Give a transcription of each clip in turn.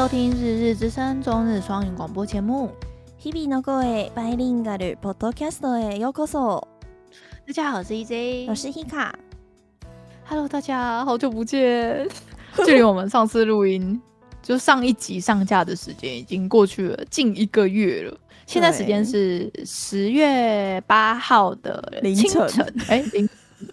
收听《日日之声》中日双语广播节目。日々の声バイリンガルポッドキャストへようこそ。大家好，我是 EJ，我是 Hika。Hello，大家好久不见。距离我们上次录音，就上一集上架的时间已经过去了近一个月了。现在时间是十月八号的凌晨，哎，凌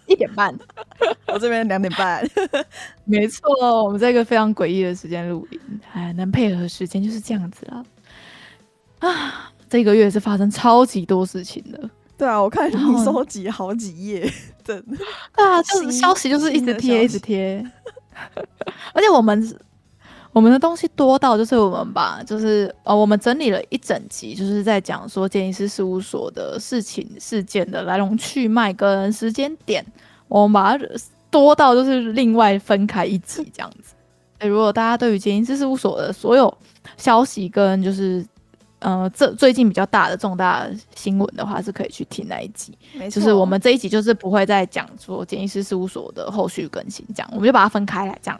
一点半。我这边两点半。没错，我们在一个非常诡异的时间录音，哎，能配合时间就是这样子啦。啊，这一个月是发生超级多事情的。对啊，我看你收集好几页，真的啊，就是消息就是一直贴一直贴，而且我们我们的东西多到就是我们把就是呃我们整理了一整集，就是在讲说建议师事务所的事情事件的来龙去脉跟时间点，我们把它多到就是另外分开一集这样子。哎，如果大家对于建议师事务所的所有消息跟就是。呃，这最近比较大的重大新闻的话，是可以去听那一集。没错，就是我们这一集就是不会再讲说建议师事务所的后续更新，这样我们就把它分开来讲，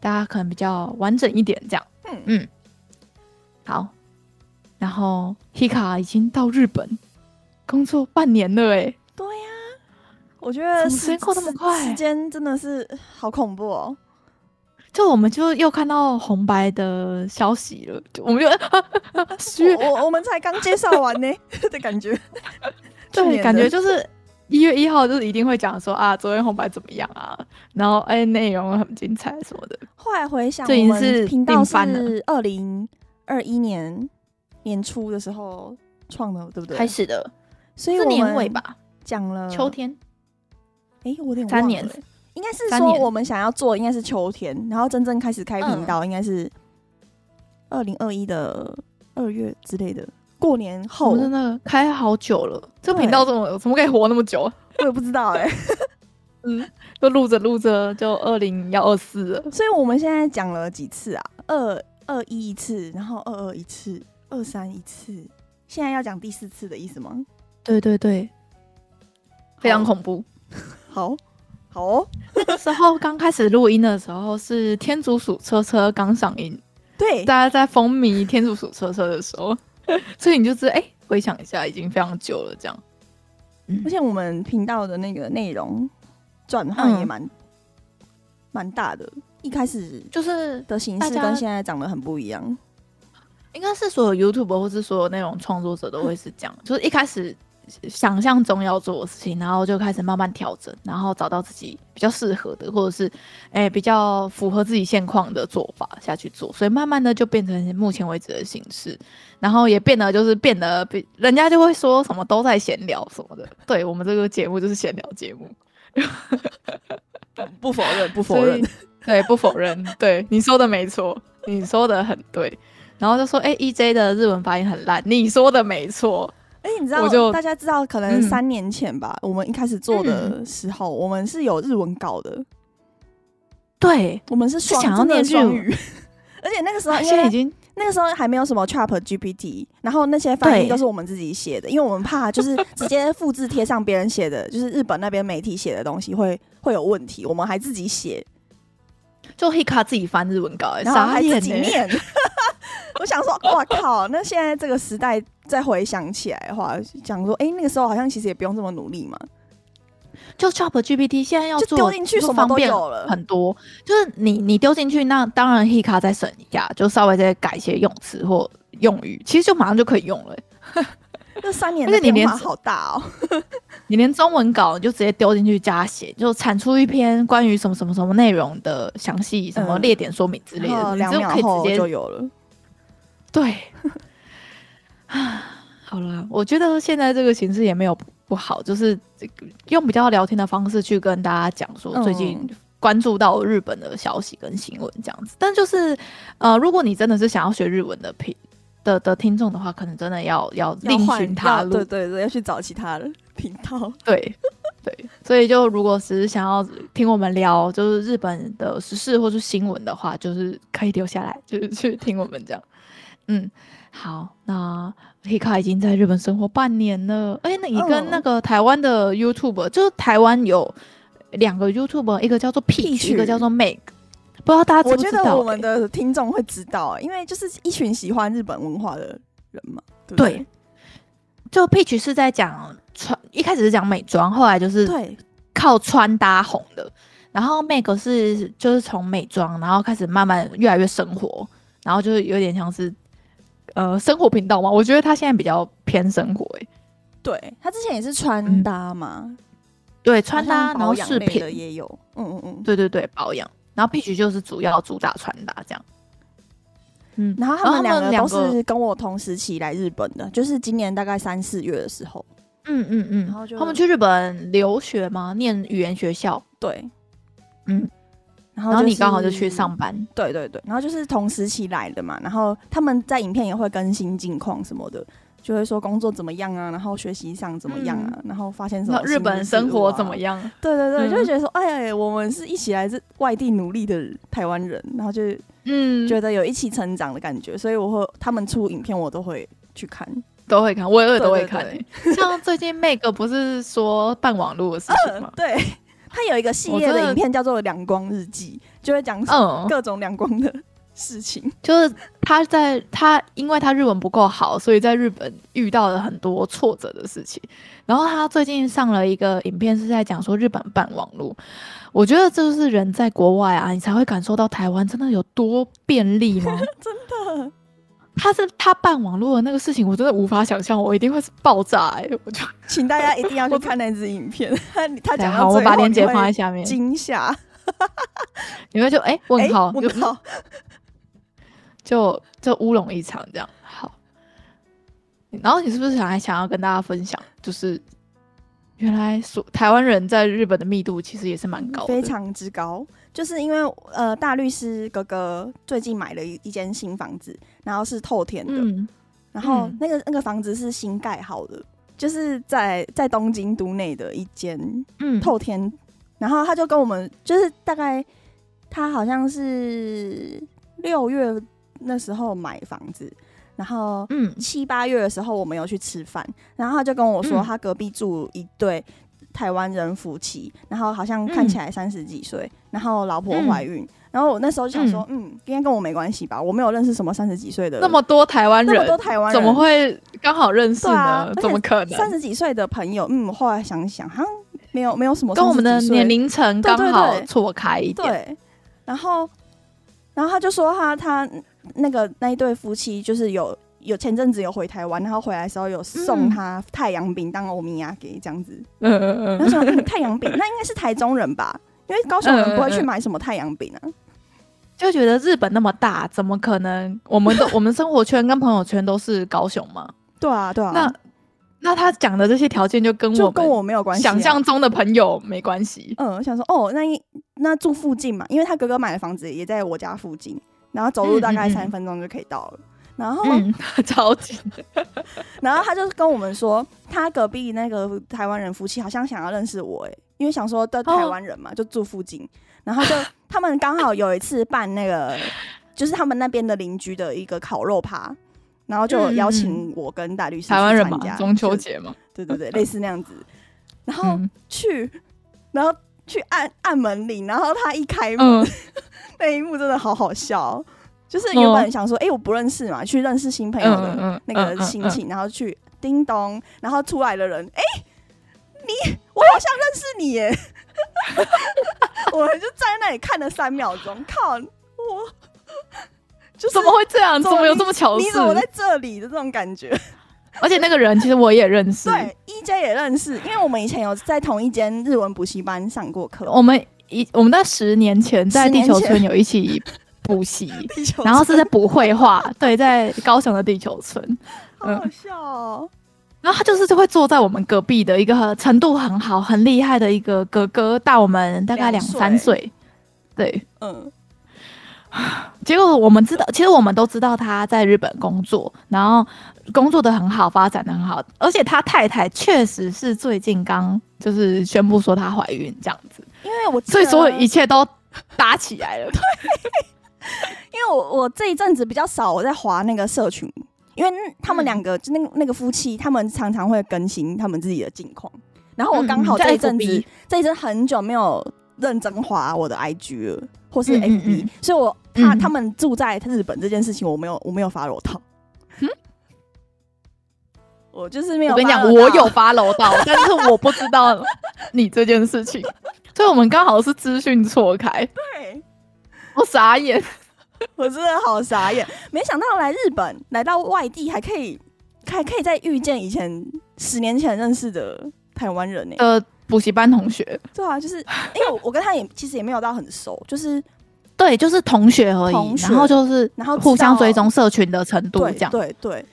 大家可能比较完整一点，这样。嗯嗯，好。然后 Hika 已经到日本工作半年了，哎。对呀，我觉得时间过那么快，时间真的是好恐怖哦。就我们就又看到红白的消息了，就我们就我我，我们才刚介绍完呢 的感觉，对，感觉就是一月一号就是一定会讲说啊，昨天红白怎么样啊，然后哎内容很精彩什么的。后来回想，这已经是频道是二零二一年年初的时候创的，对不对？开始的，所以是年尾吧，讲了秋天。哎，我有点忘了。三年应该是说我们想要做，应该是秋天，然后真正开始开频道，应该是二零二一的二月之类的。过年后我真的开好久了，这个频道怎么怎么可以活那么久？我也不知道哎。嗯，就录着录着就二零要二四了。所以我们现在讲了几次啊？二二一一次，然后二二一次，二三一次，现在要讲第四次的意思吗？对对对，非常恐怖。好。哦，那个时候刚开始录音的时候是《天竺鼠车车》刚上映，对，大家在风靡《天竺鼠车车》的时候，所以你就知道，哎、欸，回想一下，已经非常久了，这样。嗯、而且我们频道的那个内容转换也蛮蛮、嗯、大的，一开始就是的形式跟现在长得很不一样。应该是所有 YouTuber 或是所有内容创作者都会是这样，就是一开始。想象中要做的事情，然后就开始慢慢调整，然后找到自己比较适合的，或者是哎、欸、比较符合自己现况的做法下去做，所以慢慢的就变成目前为止的形式，然后也变得就是变得比人家就会说什么都在闲聊什么的，对我们这个节目就是闲聊节目，不否认不否认，对不否认，对你说的没错，你说的很对，然后就说哎、欸、EJ 的日文发音很烂，你说的没错。哎、欸，你知道，大家知道，可能三年前吧，嗯、我们一开始做的时候，嗯、我们是有日文稿的。对，我们是想要念日语，而且那个时候，因为已经那个时候还没有什么 ChatGPT，然后那些翻译都是我们自己写的，因为我们怕就是 直接复制贴上别人写的，就是日本那边媒体写的东西会会有问题，我们还自己写，就 Hika 自己翻日文稿，然后还自己念。我想说，哇靠！那现在这个时代再回想起来的话，讲说，哎、欸，那个时候好像其实也不用这么努力嘛。就 ChatGPT 现在要做丢进去，什么都有了，很多。就是你你丢进去，那当然 Hika 再审一下，就稍微再改一些用词或用语，其实就马上就可以用了。这三年的变化好大哦！你连中文稿你就直接丢进去加写，就产出一篇关于什么什么什么内容的详细什么列点说明之类的，两、嗯、秒后就有了。对，啊，好了，我觉得现在这个形式也没有不好，就是用比较聊天的方式去跟大家讲说最近关注到日本的消息跟新闻这样子。但就是，呃，如果你真的是想要学日文的频的的听众的话，可能真的要要另寻他路，对对对，要去找其他的频道。对对，所以就如果只是想要听我们聊就是日本的时事或是新闻的话，就是可以留下来，就是去听我们这样。嗯，好，那 Hika 已经在日本生活半年了。哎、欸，那你跟那个台湾的 YouTuber，、嗯、就是台湾有两个 YouTuber，一个叫做 Peach，一个叫做 Meg。不知道大家知不知道、欸？我觉得我们的听众会知道、欸，因为就是一群喜欢日本文化的人嘛。对，对，对，就 Peach 是在讲穿，一开始是讲美妆，后来就是对靠穿搭红的。然后 Meg 是就是从美妆，然后开始慢慢越来越生活，然后就是有点像是呃生活频道嘛。我觉得他现在比较偏生活、欸，哎，对他之前也是穿搭嘛，嗯、对穿搭，然后饰品的也有，嗯嗯嗯，对对对，保养。然后 Peach 就是主要主打穿搭这样，嗯，然后他们两个都是跟我同时期来日本的，就是今年大概三四月的时候，嗯嗯嗯，然后就他们去日本留学吗？念语言学校，对。嗯，然后、就是、然后你刚好就去上班，对对对，然后就是同时期来的嘛，然后他们在影片也会更新近况什么的，就会说工作怎么样啊，然后学习上怎么样啊，嗯、然后发现什么、啊、日本生活怎么样？对对对，嗯、就会觉得说，哎呀，我们是一起来自外地努力的台湾人，然后就嗯，觉得有一起成长的感觉，所以我会他们出影片我都会去看，都会看，我也都会看、欸。对对对像最近 Meg 不是说办网络的事情吗？呃、对。他有一个系列的影片叫做《两光日记》，就会讲各种两光的事情。嗯、就是他在他，因为他日文不够好，所以在日本遇到了很多挫折的事情。然后他最近上了一个影片，是在讲说日本办网络。我觉得这就是人在国外啊，你才会感受到台湾真的有多便利吗？真的。他是他办网络的那个事情，我真的无法想象，我一定会是爆炸哎、欸！我就请大家一定要去看那支影片，他 他讲好，我把链接放在下面。惊吓，你们就哎问号问号，就就乌龙一场这样。好，然后你是不是想还想要跟大家分享，就是原来所台湾人在日本的密度其实也是蛮高的，非常之高。就是因为呃，大律师哥哥最近买了一一间新房子，然后是透天的，嗯、然后那个那个房子是新盖好的，就是在在东京都内的一间透天，嗯、然后他就跟我们就是大概他好像是六月那时候买房子，然后嗯七八月的时候我们有去吃饭，然后他就跟我说他隔壁住一对。台湾人夫妻，然后好像看起来三十几岁，嗯、然后老婆怀孕，嗯、然后我那时候就想说，嗯，应该跟我没关系吧？我没有认识什么三十几岁的，那么多台湾人，那么多台湾人，怎么会刚好认识呢？啊、怎么可能？三十几岁的朋友，嗯，后来想想，好像没有没有什么，跟我们的年龄层刚好错开一点。然后，然后他就说他他那个那一对夫妻就是有。有前阵子有回台湾，然后回来的时候有送他太阳饼当欧米亚给这样子。嗯嗯嗯。然后说太阳饼，那应该是台中人吧？因为高雄人不会去买什么太阳饼啊。就觉得日本那么大，怎么可能？我们的 我们生活圈跟朋友圈都是高雄吗？对啊，对啊。那那他讲的这些条件就跟我就跟我没有关系，想象中的朋友没关系。嗯，我想说哦，那那住附近嘛，因为他哥哥买的房子也在我家附近，然后走路大概三分钟就可以到了。然后、嗯、超级，然后他就跟我们说，他隔壁那个台湾人夫妻好像想要认识我哎，因为想说的台湾人嘛，哦、就住附近，然后就 他们刚好有一次办那个，就是他们那边的邻居的一个烤肉趴，然后就邀请我跟大律师台湾人嘛，中秋节嘛，对对对，类似那样子，然后去，然后去按按门铃，然后他一开门，嗯、那一幕真的好好笑。就是原本想说，哎、欸，我不认识嘛，去认识新朋友的那个心情，然后去叮咚，然后出来的人，哎、欸，你，我好像认识你耶，我就站在那里看了三秒钟，靠，我，就怎么会这样？怎么有这么巧？你怎么在这里的这种感觉？而且那个人其实我也认识，对，EJ 也认识，因为我们以前有在同一间日文补习班上过课，我们一我们在十年前在地球村有一起。补习，然后是在补绘画，对，在高雄的地球村，嗯、好好笑哦。然后他就是就会坐在我们隔壁的一个程度很好、很厉害的一个哥哥，大我们大概两三岁，对，嗯。结果我们知道，其实我们都知道他在日本工作，然后工作的很好，发展的很好，而且他太太确实是最近刚就是宣布说她怀孕这样子，因为我所以所有一切都搭起来了，对。因为我我这一阵子比较少我在划那个社群，因为他们两个就那那个夫妻，他们常常会更新他们自己的近况。然后我刚好这一阵子、嗯、这一阵很久没有认真划我的 IG 了，或是 FB，所以我他、嗯、他们住在日本这件事情，我没有我没有 follow 到。嗯，我就是没有。我跟你讲，我有 follow 到，但是我不知道你这件事情，所以我们刚好是资讯错开。对，我傻眼，我真的好傻眼，没想到来日本，来到外地还可以，还可以再遇见以前十年前认识的台湾人呢、欸。呃。补习班同学，对啊，就是因为我我跟他也其实也没有到很熟，就是对，就是同学而已，然后就是然后互相追踪社群的程度这样，对对，对。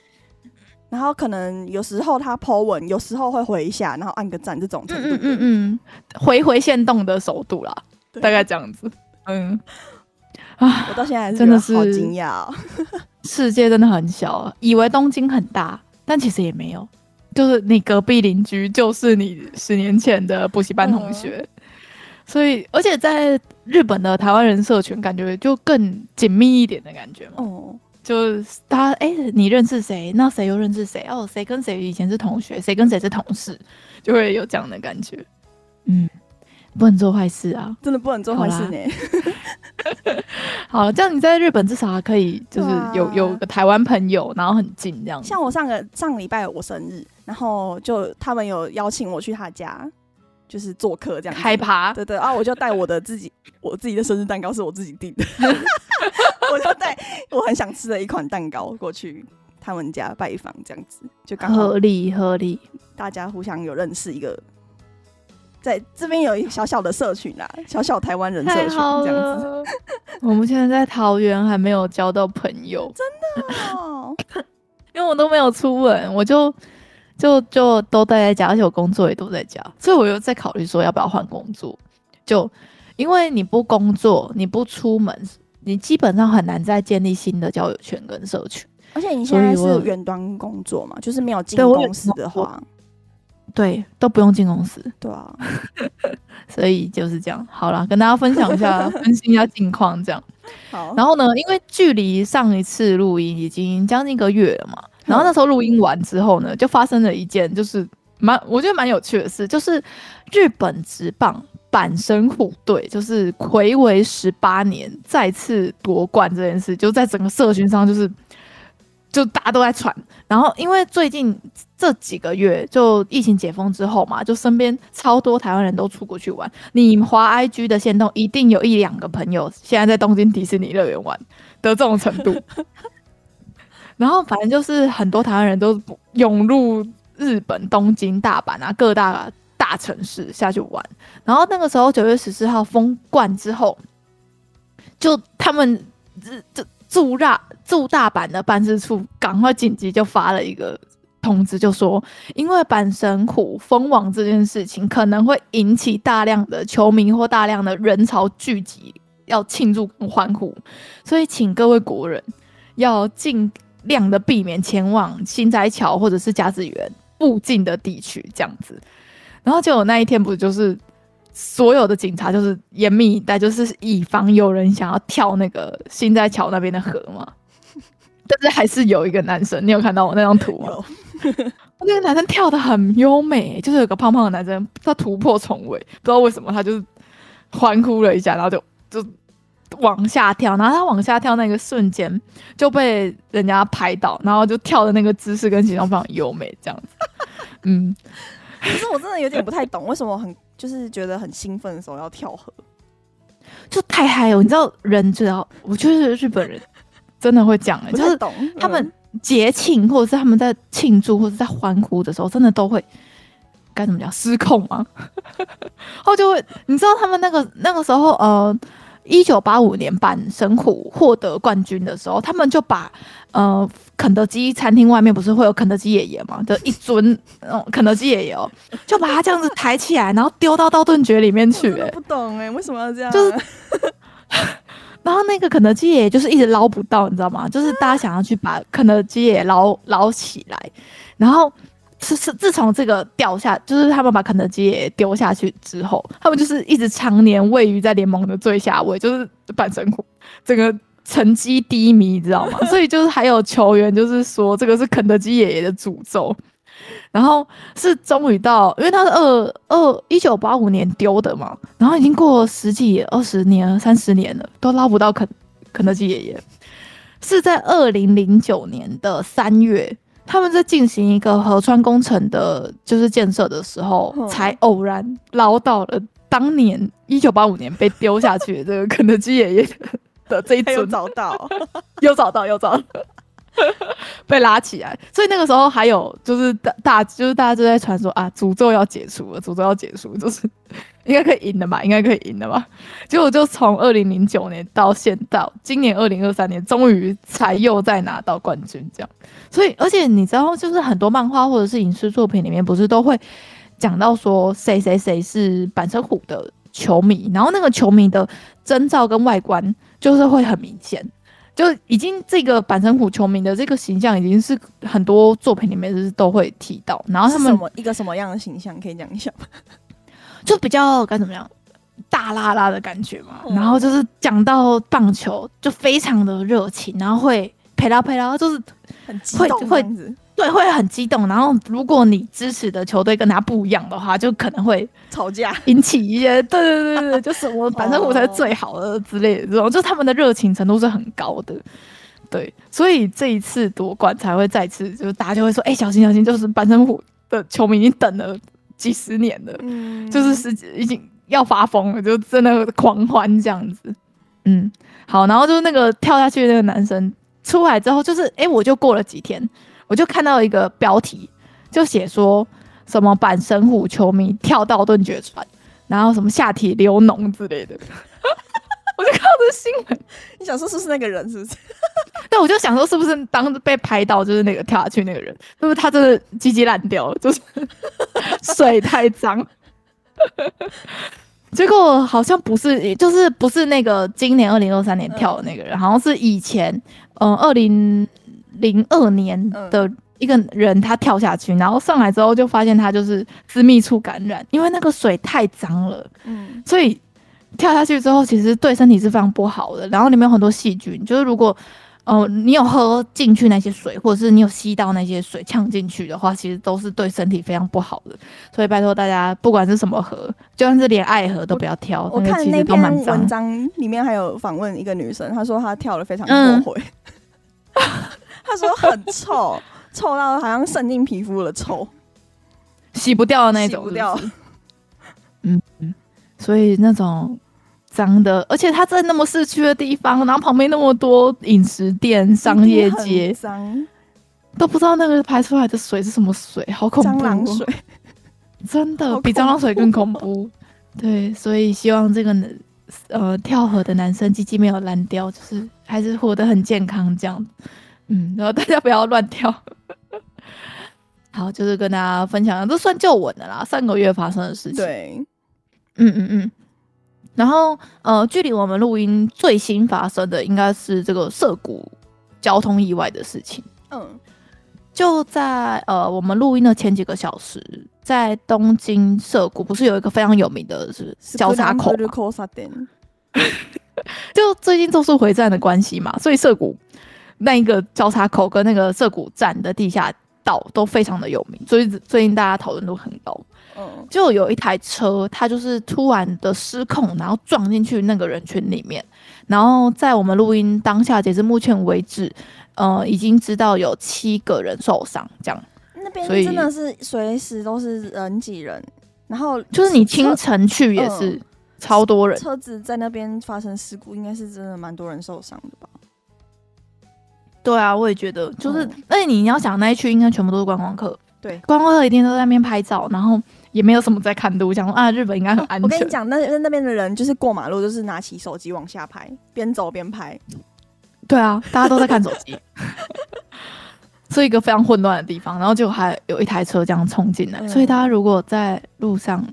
然后可能有时候他 po 文，有时候会回一下，然后按个赞这种程度，嗯嗯嗯，回回限动的熟度啦，大概这样子，嗯。啊，我到现在还真的是好惊讶哦，世界真的很小，以为东京很大，但其实也没有。就是你隔壁邻居，就是你十年前的补习班同学，嗯、所以而且在日本的台湾人社群，感觉就更紧密一点的感觉嘛。哦，就是他哎、欸，你认识谁？那谁又认识谁？哦，谁跟谁以前是同学？谁跟谁是同事？就会有这样的感觉。嗯，不能做坏事啊，真的不能做坏事呢。好，这样你在日本至少还可以，就是有有个台湾朋友，然后很近这样。像我上个上个礼拜我生日。然后就他们有邀请我去他家，就是做客这样开趴，对对啊，我就带我的自己我自己的生日蛋糕是我自己订的，我就带我很想吃的一款蛋糕过去他们家拜访，这样子就刚好合理合理，大家互相有认识一个，在这边有一小小的社群啊，小小台湾人社群这样子。我们现在在桃园还没有交到朋友，真的哦，因为我都没有出门，我就。就就都待在家，而且我工作也都在家，所以我又在考虑说要不要换工作。就因为你不工作，你不出门，你基本上很难再建立新的交友圈跟社群。而且你现在是远端工作嘛，就是没有进公司的话，对，都不用进公司。对啊，所以就是这样。好了，跟大家分享一下，更新一下近况，这样。好。然后呢，因为距离上一次录音已经将近一个月了嘛。然后那时候录音完之后呢，就发生了一件就是蛮我觉得蛮有趣的事，就是日本职棒阪神虎队就是睽违十八年再次夺冠这件事，就在整个社群上就是就大家都在传。然后因为最近这几个月就疫情解封之后嘛，就身边超多台湾人都出国去玩。你滑 IG 的线动一定有一两个朋友现在在东京迪士尼乐园玩的这种程度。然后反正就是很多台湾人都涌入日本东京、大阪啊各大大城市下去玩。然后那个时候九月十四号封冠之后，就他们这驻大驻大阪的办事处赶快紧急就发了一个通知，就说因为阪神虎封王这件事情可能会引起大量的球迷或大量的人潮聚集，要庆祝欢呼，所以请各位国人要尽量的避免前往新斋桥或者是甲子园附近的地区，这样子。然后结果那一天不就是所有的警察就是严密以待，就是以防有人想要跳那个新斋桥那边的河嘛。但是还是有一个男生，你有看到我那张图吗？有 那个男生跳的很优美，就是有个胖胖的男生，他突破重围，不知道为什么他就是欢呼了一下，然后就就。往下跳，然后他往下跳那个瞬间就被人家拍到，然后就跳的那个姿势跟形状非常优美，这样子。嗯，可是我真的有点不太懂，为什么很就是觉得很兴奋的时候要跳河，就太嗨了。你知道人知道，我就是日本人真的会讲、欸，就是他们节庆或者是他们在庆祝或者在欢呼的时候，真的都会该怎么讲失控吗？然后就会，你知道他们那个那个时候呃。一九八五年版神虎获得冠军的时候，他们就把呃肯德基餐厅外面不是会有肯德基爷爷嘛？的一尊嗯肯德基爷爷哦，就把它这样子抬起来，然后丢到道顿堀里面去、不懂哎、欸，为什么要这样？就是，然后那个肯德基爷爷就是一直捞不到，你知道吗？就是大家想要去把肯德基爷爷捞捞起来，然后。是是，自从这个掉下，就是他们把肯德基也丢下去之后，他们就是一直常年位于在联盟的最下位，就是半神虎，整个成绩低迷，你知道吗？所以就是还有球员就是说这个是肯德基爷爷的诅咒，然后是终于到，因为他是二二一九八五年丢的嘛，然后已经过了十几二十年、三十年了，都捞不到肯肯德基爷爷。是在二零零九年的三月，他们在进行一个河川工程的，就是建设的时候，嗯、才偶然捞到了当年一九八五年被丢下去的这个肯德基爷爷的这一尊，有找到，又找到，又找到。被拉起来，所以那个时候还有就是大大就是大家就在传说啊，诅咒要解除了，诅咒要解除，就是 应该可以赢的吧，应该可以赢的吧。结果就从二零零九年到现到今年二零二三年，终于才又再拿到冠军这样。所以而且你知道，就是很多漫画或者是影视作品里面，不是都会讲到说谁谁谁是板神虎的球迷，然后那个球迷的征兆跟外观就是会很明显。就已经这个板神虎球迷的这个形象，已经是很多作品里面是都会提到。然后他们什么一个什么样的形象可以讲一下吗？就比较该怎么样，大拉拉的感觉嘛。然后就是讲到棒球，就非常的热情，然后会陪他陪他，就是很激动会会。对，会很激动。然后，如果你支持的球队跟他不一样的话，就可能会吵架，引起一些对对对对，就是我 反正我才是最好的之类的这种，就他们的热情程度是很高的。对，所以这一次夺冠才会再次，就是大家就会说，哎、欸，小心小心，就是板神虎的球迷已经等了几十年了，嗯，就是是已经要发疯了，就真的狂欢这样子。嗯，好，然后就是那个跳下去的那个男生出来之后，就是哎、欸，我就过了几天。我就看到一个标题，就写说什么阪神虎球迷跳到顿绝传，然后什么下体流脓之类的。我就看到这新闻，你想说是不是那个人？是不是？对，我就想说是不是当时被拍到就是那个跳下去那个人？是不是他真的鸡鸡烂掉了？就是 水太脏。结果好像不是，就是不是那个今年二零二三年跳的那个人，好像是以前，嗯，二零。零二年的一个人，他跳下去，然后上来之后就发现他就是私密处感染，因为那个水太脏了，嗯，所以跳下去之后其实对身体是非常不好的。然后里面有很多细菌，就是如果呃你有喝进去那些水，或者是你有吸到那些水呛进去的话，其实都是对身体非常不好的。所以拜托大家，不管是什么河，就算是连爱河都不要跳。我，我看那篇文章里面还有访问一个女生，她说她跳了非常后悔。嗯 他说很臭，臭到好像渗进皮肤了，臭，洗不掉的那种是是，洗不掉。嗯嗯，所以那种脏的，而且他在那么市区的地方，然后旁边那么多饮食店、商业街，脏，都不知道那个排出来的水是什么水，好恐怖！蟑螂水，真的比蟑螂水更恐怖。对，所以希望这个呃跳河的男生鸡鸡没有烂掉，就是还是活得很健康这样。嗯，然后大家不要乱跳。好，就是跟大家分享，这算旧闻的啦，上个月发生的事情。对，嗯嗯嗯。然后呃，距离我们录音最新发生的，应该是这个涩谷交通意外的事情。嗯，就在呃我们录音的前几个小时，在东京涩谷，不是有一个非常有名的是交叉口？就最近咒术回战的关系嘛，所以涩谷。那一个交叉口跟那个涩谷站的地下道都非常的有名，所以最近大家讨论度很高。嗯，就有一台车，它就是突然的失控，然后撞进去那个人群里面。然后在我们录音当下，截至目前为止，呃，已经知道有七个人受伤。这样，那边真的是随时都是人挤人，然后就是你清晨去也是超多人。车子在那边发生事故，应该是真的蛮多人受伤的吧。对啊，我也觉得，就是，而、嗯、且你要想那一区应该全部都是观光客，对，观光客一定都在那边拍照，然后也没有什么在看路，想说啊，日本应该很 安全。我跟你讲，那那边的人就是过马路，就是拿起手机往下拍，边走边拍。对啊，大家都在看手机，是一个非常混乱的地方，然后就还有一台车这样冲进来，嗯，所以大家如果在路上。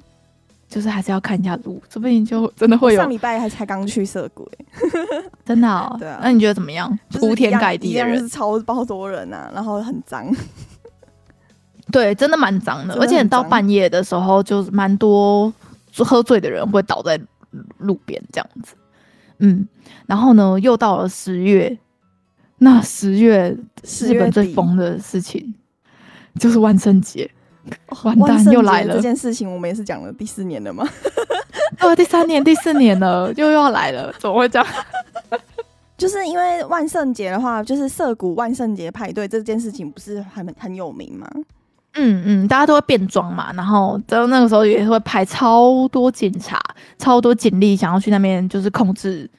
就是还是要看一下路，说不定就真的会有。上礼拜还才刚去涩谷，真的哦。对啊，那你觉得怎么样？铺天盖地的人，是超爆多人啊，然后很脏。对，真的蛮脏的，而且到半夜的时候，就蛮多喝醉的人会倒在路边这样子。嗯，然后呢，又到了十月，那十月日本最疯的事情就是万圣节，完蛋又来了。这件事情我们也是讲了第四年了吗？哦，第三年、第四年了，又要来了，怎么会这样？就是因为万圣节的话，就是涩谷万圣节派对这件事情不是很很有名吗？嗯嗯，大家都会变装嘛，然后到那个时候也会派超多警察、超多警力，想要去那边就是控制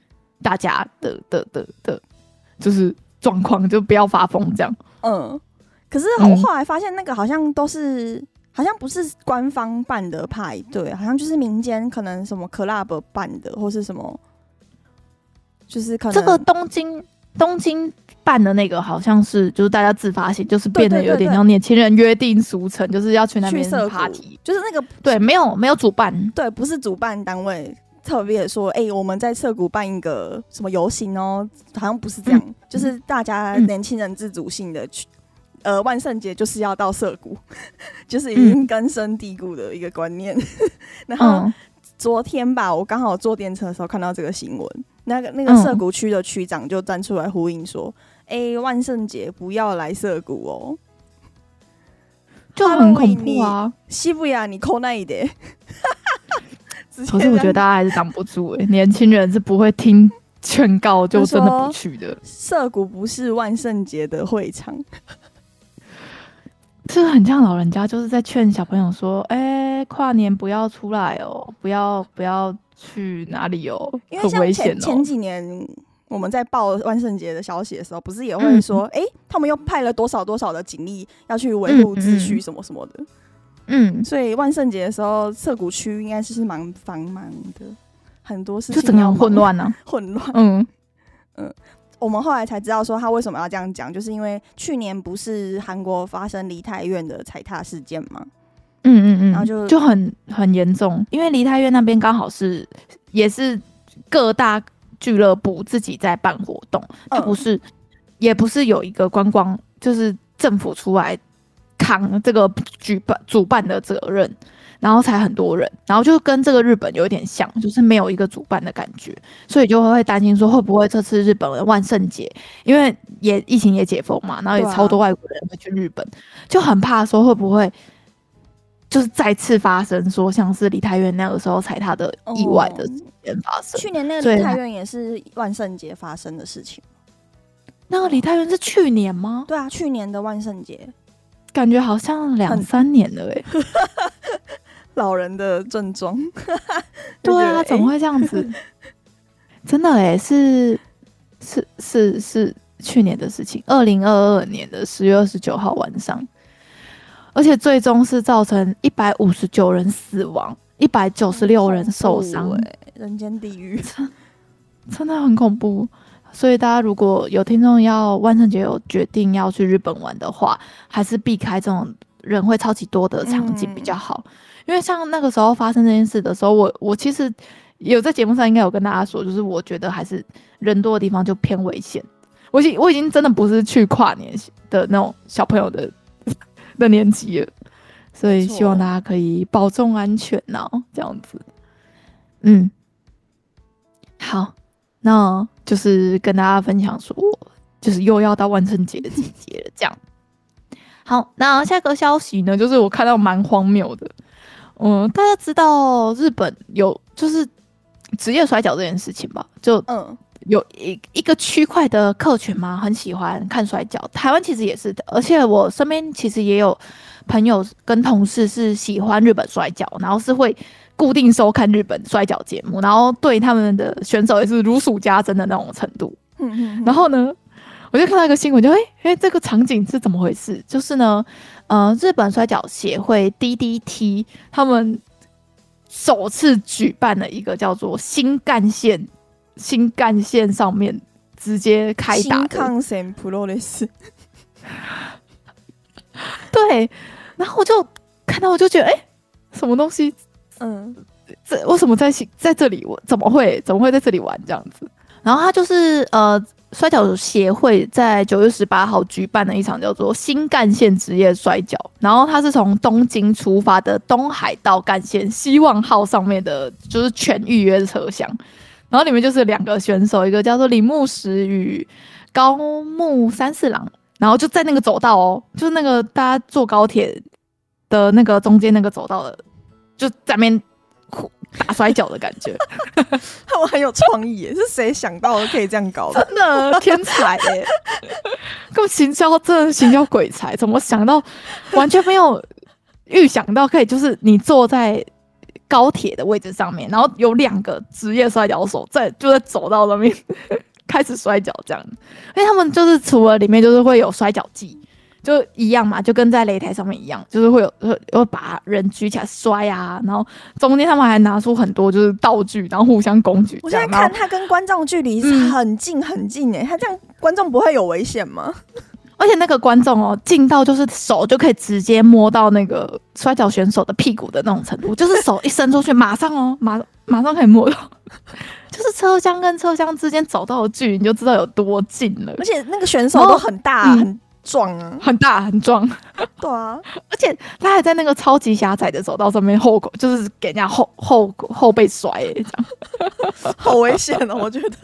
大家的的的的，就是状况，就不要发疯这样。嗯，可是我后来发现那个好像都是，嗯、好像不是官方办的派对，好像就是民间可能什么 club 办的，或是什么，就是可能这个东京东京。办的那个好像是就是大家自发性，就是变得有点像年轻人约定俗成，就是要去那边 party，就是那个对，没有没有主办，对，不是主办单位特别说，哎、欸，我们在涩谷办一个什么游行哦，好像不是这样，嗯、就是大家年轻人自主性的去，嗯、呃，万圣节就是要到涩谷，就是已经根深蒂固的一个观念。嗯、然后昨天吧，我刚好坐电车的时候看到这个新闻，那个那个涩谷区的区长就站出来呼应说。哎、欸，万圣节不要来涩谷哦，就很恐怖啊！西布亚，你抠那一点。可是我觉得大家还是挡不住哎、欸，年轻人是不会听劝告就真的不去的。涩谷不是万圣节的会场，这很像老人家就是在劝小朋友说：“哎、欸，跨年不要出来哦，不要不要去哪里哦，很危险哦。”前几年。我们在报万圣节的消息的时候，不是也会说，哎、嗯欸，他们又派了多少多少的警力要去维护秩序什么什么的，嗯，嗯，所以万圣节的时候，涩谷区应该是是蛮繁忙的，很多事情就整个混乱呢，混乱，嗯。嗯，我们后来才知道说他为什么要这样讲，就是因为去年不是韩国发生梨泰院的踩踏事件吗？嗯嗯嗯，然后就就很很严重，因为梨泰院那边刚好是也是各大。俱乐部自己在办活动，它不是，也不是有一个观光，就是政府出来扛这个举办主办的责任，然后才很多人，然后就跟这个日本有点像，就是没有一个主办的感觉，所以就会担心说会不会这次日本的万圣节，因为也疫情也解封嘛，然后也超多外国人会去日本，就很怕说会不会。就是再次发生说像是李太院那个时候踩踏的意外的事件发生。去年那个李太院也是万圣节发生的事情。那个李太院是去年吗？对啊，去年的万圣节，感觉好像两三年了哎。老人的症状。对啊，怎么会这样子？真的哎，是是是是去年的事情，二零二二年的十月二十九号晚上。而且最终是造成一百五十九人死亡，一百九十六人受伤，哎，人间地狱，真的很恐怖。所以大家如果有听众要万圣节有决定要去日本玩的话，还是避开这种人会超级多的场景比较好。嗯、因为像那个时候发生这件事的时候，我我其实有在节目上应该有跟大家说，就是我觉得还是人多的地方就偏危险。我已我已经真的不是去跨年的那种小朋友的。的年纪了，所以希望大家可以保重安全呐，这样子。嗯，好，那就是跟大家分享说，就是又要到万圣节的季节了，这样。好，那下个消息呢，就是我看到蛮荒谬的。嗯，大家知道日本有就是职业摔跤这件事情吧？就嗯。有一一个区块的客群嘛，很喜欢看摔跤。台湾其实也是的，而且我身边其实也有朋友跟同事是喜欢日本摔跤，然后是会固定收看日本摔跤节目，然后对他们的选手也是如数家珍的那种程度。然后呢，我就看到一个新闻，就哎哎，这个场景是怎么回事？就是呢，呃，日本摔角协会 DDT 他们首次举办了一个叫做新干线。新干线上面直接开打的，对，然后我就看到，我就觉得，哎、欸，什么东西？嗯，这为什么在在这里？我怎么会怎么会在这里玩这样子？然后他就是呃，摔跤协会在九月十八号举办了一场叫做新干线职业摔跤，然后它是从东京出发的东海道干线希望号上面的，就是全预约车厢。然后里面就是两个选手，一个叫做铃木实与高木三四郎，然后就在那个走道哦，就是那个大家坐高铁的那个中间那个走道的，就在那边打摔跤的感觉。他们很有创意耶，是谁想到的可以这样搞的？真的天才耶！够行销，真的行销鬼才，怎么想到？完全没有预想到可以，就是你坐在高铁的位置上面，然后有两个职业摔跤手在就在走道上面。开始摔跤这样，因为他们就是除了里面就是会有摔跤机，就一样嘛，就跟在擂台上面一样，就是会有会会把人举起来摔啊，然后中间他们还拿出很多就是道具，然后互相攻击。我现在看他跟观众距离是很近很近诶、欸，嗯、他这样观众不会有危险吗？而且那个观众哦，近到就是手就可以直接摸到那个摔跤选手的屁股的那种程度，就是手一伸出去，马上哦，马马上可以摸到。就是车厢跟车厢之间走到的距离，你就知道有多近了。而且那个选手都很大、嗯、很壮啊，很大很壮。对啊，而且他还在那个超级狭窄的走道上面后，就是给人家后后后背摔、欸，这样 好危险哦！我觉得。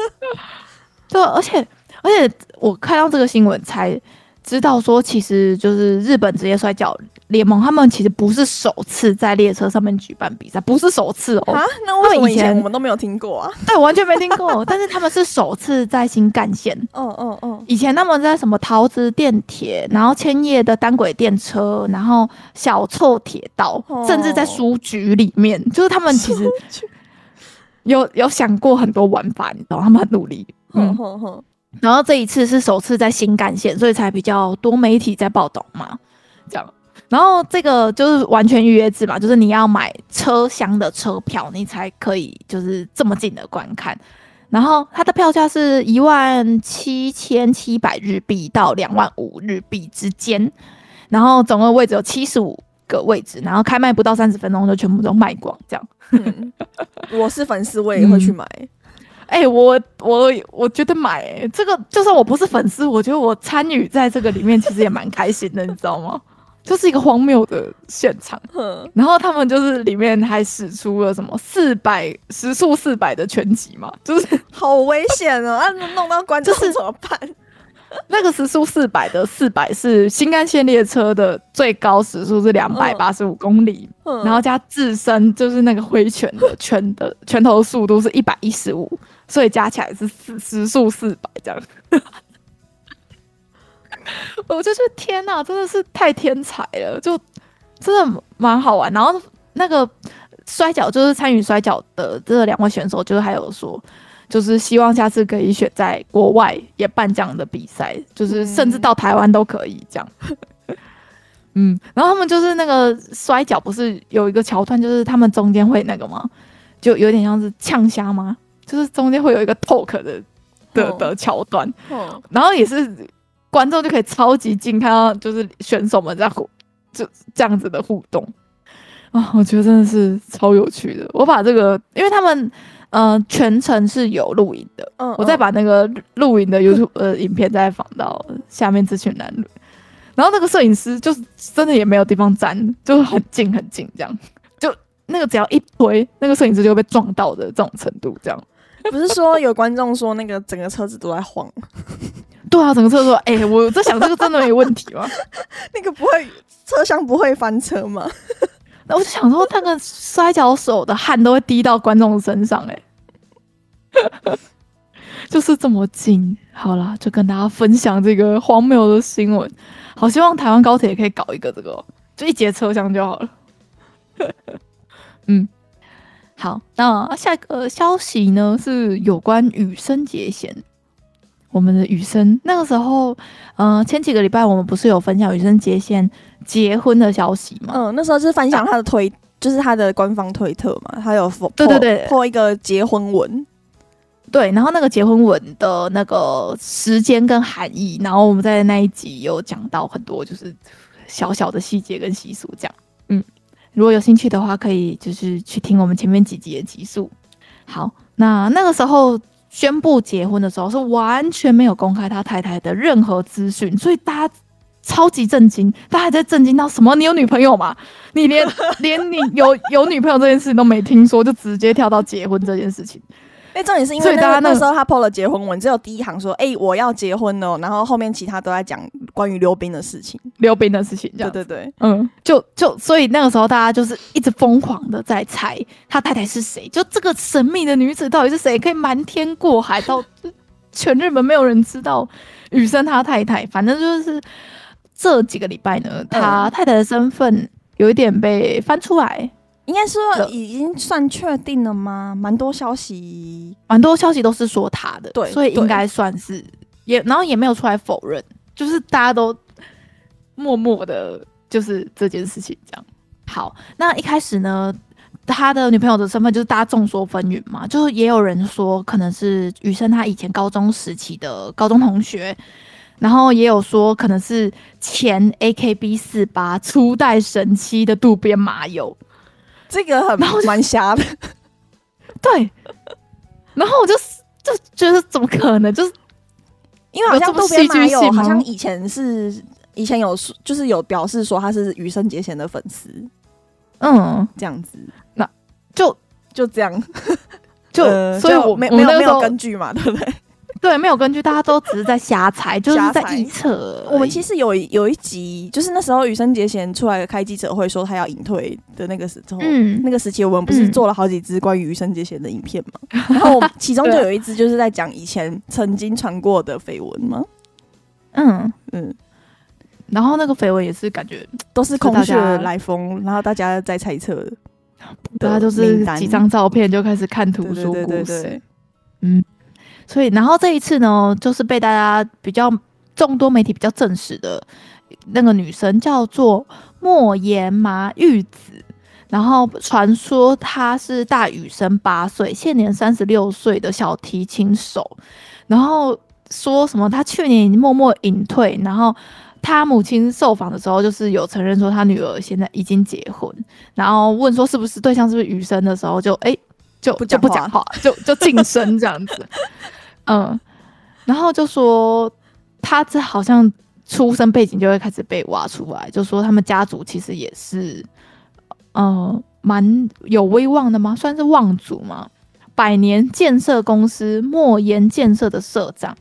对，而且而且我看到这个新闻才知道说，其实就是日本职业摔角联盟，他们其实不是首次在列车上面举办比赛，不是首次哦。啊，那为什么以前我们都没有听过啊？对，完全没听过。但是他们是首次在新干线。嗯嗯嗯。以前他们在什么桃子电铁，然后千叶的单轨电车，然后小凑铁道，哦、甚至在书局里面，就是他们其实有有想过很多玩法，你知道，他们很努力。嗯哼哼。然后这一次是首次在新干线，所以才比较多媒体在报道嘛，这样。然后这个就是完全预约制嘛，就是你要买车厢的车票，你才可以就是这么近的观看。然后它的票价是一万七千七百日币到两万五日币之间，然后总共位置有七十五个位置，然后开卖不到三十分钟就全部都卖光，这样。嗯、我是粉丝，我也会去买。嗯 哎、欸，我我我觉得买、欸、这个，就算我不是粉丝，我觉得我参与在这个里面，其实也蛮开心的，你知道吗？就是一个荒谬的现场。然后他们就是里面还使出了什么四百时速四百的拳击嘛，就是好危险哦！啊，弄到观众怎么办？那个时速四百的四百是新干线列车的最高时速是两百八十五公里，然后加自身就是那个挥拳的拳的拳头速度是一百一十五。所以加起来是四时速四百这样，我就觉得天哪，真的是太天才了，就真的蛮好玩。然后那个摔跤就是参与摔跤的这两位选手，就是还有说，就是希望下次可以选在国外也办这样的比赛，就是甚至到台湾都可以这样。嗯，然后他们就是那个摔跤，不是有一个桥段，就是他们中间会那个吗？就有点像是呛虾吗？就是中间会有一个 talk 的的的桥段，哦、然后也是观众就可以超级近看到，就是选手们在互就这样子的互动啊，我觉得真的是超有趣的。我把这个，因为他们呃全程是有录影的，嗯嗯我再把那个录影的 YouTube 呃影片再放到下面资讯栏里。然后那个摄影师就是真的也没有地方站，就是很近很近这样，就那个只要一推，那个摄影师就会被撞到的这种程度这样。不是说有观众说那个整个车子都在晃？对啊，整个车子，哎、欸，我在想这个真的没问题吗？那个不会，车厢不会翻车吗？那我就想说，那个摔跤手的汗都会滴到观众身上、欸，哎，就是这么近。好啦，就跟大家分享这个荒谬的新闻。好希望台湾高铁也可以搞一个这个，就一节车厢就好了。嗯。好，那下一个消息呢是有关羽生结弦。我们的雨生那个时候，嗯、呃，前几个礼拜我们不是有分享雨生结弦结婚的消息吗？嗯，那时候是分享他的推，啊、就是他的官方推特嘛，他有 po, 对对对 po 一个结婚文，对，然后那个结婚文的那个时间跟含义，然后我们在那一集有讲到很多，就是小小的细节跟习俗这样，嗯。如果有兴趣的话，可以就是去听我们前面几集的集数。好，那那个时候宣布结婚的时候，是完全没有公开他太太的任何资讯，所以大家超级震惊，大家在震惊到什么？你有女朋友吗？你连连你有有女朋友这件事情都没听说，就直接跳到结婚这件事情。重点是因为那那时候他 PO 了结婚文，只有第一行说：“哎，我要结婚了。”然后后面其他都在讲关于溜冰的事情，溜冰的事情。对对对，嗯，就就所以那个时候大家就是一直疯狂的在猜他太太是谁，就这个神秘的女子到底是谁，可以瞒天过海到全日本没有人知道雨生他太太。反正就是这几个礼拜呢，他太太的身份有一点被翻出来。应该说已经算确定了吗？蛮多消息，蛮多消息都是说他的，对，所以应该算是也，然后也没有出来否认，就是大家都默默的，就是这件事情这样。好，那一开始呢，他的女朋友的身份就是大家众说纷纭嘛，就是也有人说可能是雨生他以前高中时期的高中同学，然后也有说可能是前 AKB 四八初代神七的渡边麻友。这个很蛮瞎的，对。然后我就就觉得怎么可能？就是因为好像渡边麻友好像以前是以前有就是有表示说他是羽生结弦的粉丝，嗯，这样子，那就就这样，就、呃、所以我没没有没有根据嘛，对不对？对，没有根据，大家都只是在瞎猜，就是在臆测。我们其实有有一集，就是那时候羽生结弦出来开记者会说他要隐退的那个时候，嗯，那个时期我们不是做了好几支关于羽生结弦的影片嘛？嗯、然后 其中就有一支就是在讲以前曾经传过的绯闻嘛。嗯嗯，然后那个绯闻也是感觉都是空穴来风，然后大家在猜测，大家都是几张照片就开始看图说故事，嗯。所以，然后这一次呢，就是被大家比较众多媒体比较证实的那个女生叫做莫言麻玉子，然后传说她是大雨生八岁，现年三十六岁的小提琴手，然后说什么她去年已经默默隐退，然后她母亲受访的时候就是有承认说她女儿现在已经结婚，然后问说是不是对象是不是羽生的时候就哎就就不讲话，就就噤声这样子。嗯，然后就说他这好像出生背景就会开始被挖出来，就说他们家族其实也是，嗯，蛮有威望的吗？算是望族吗？百年建设公司莫言建设的社长，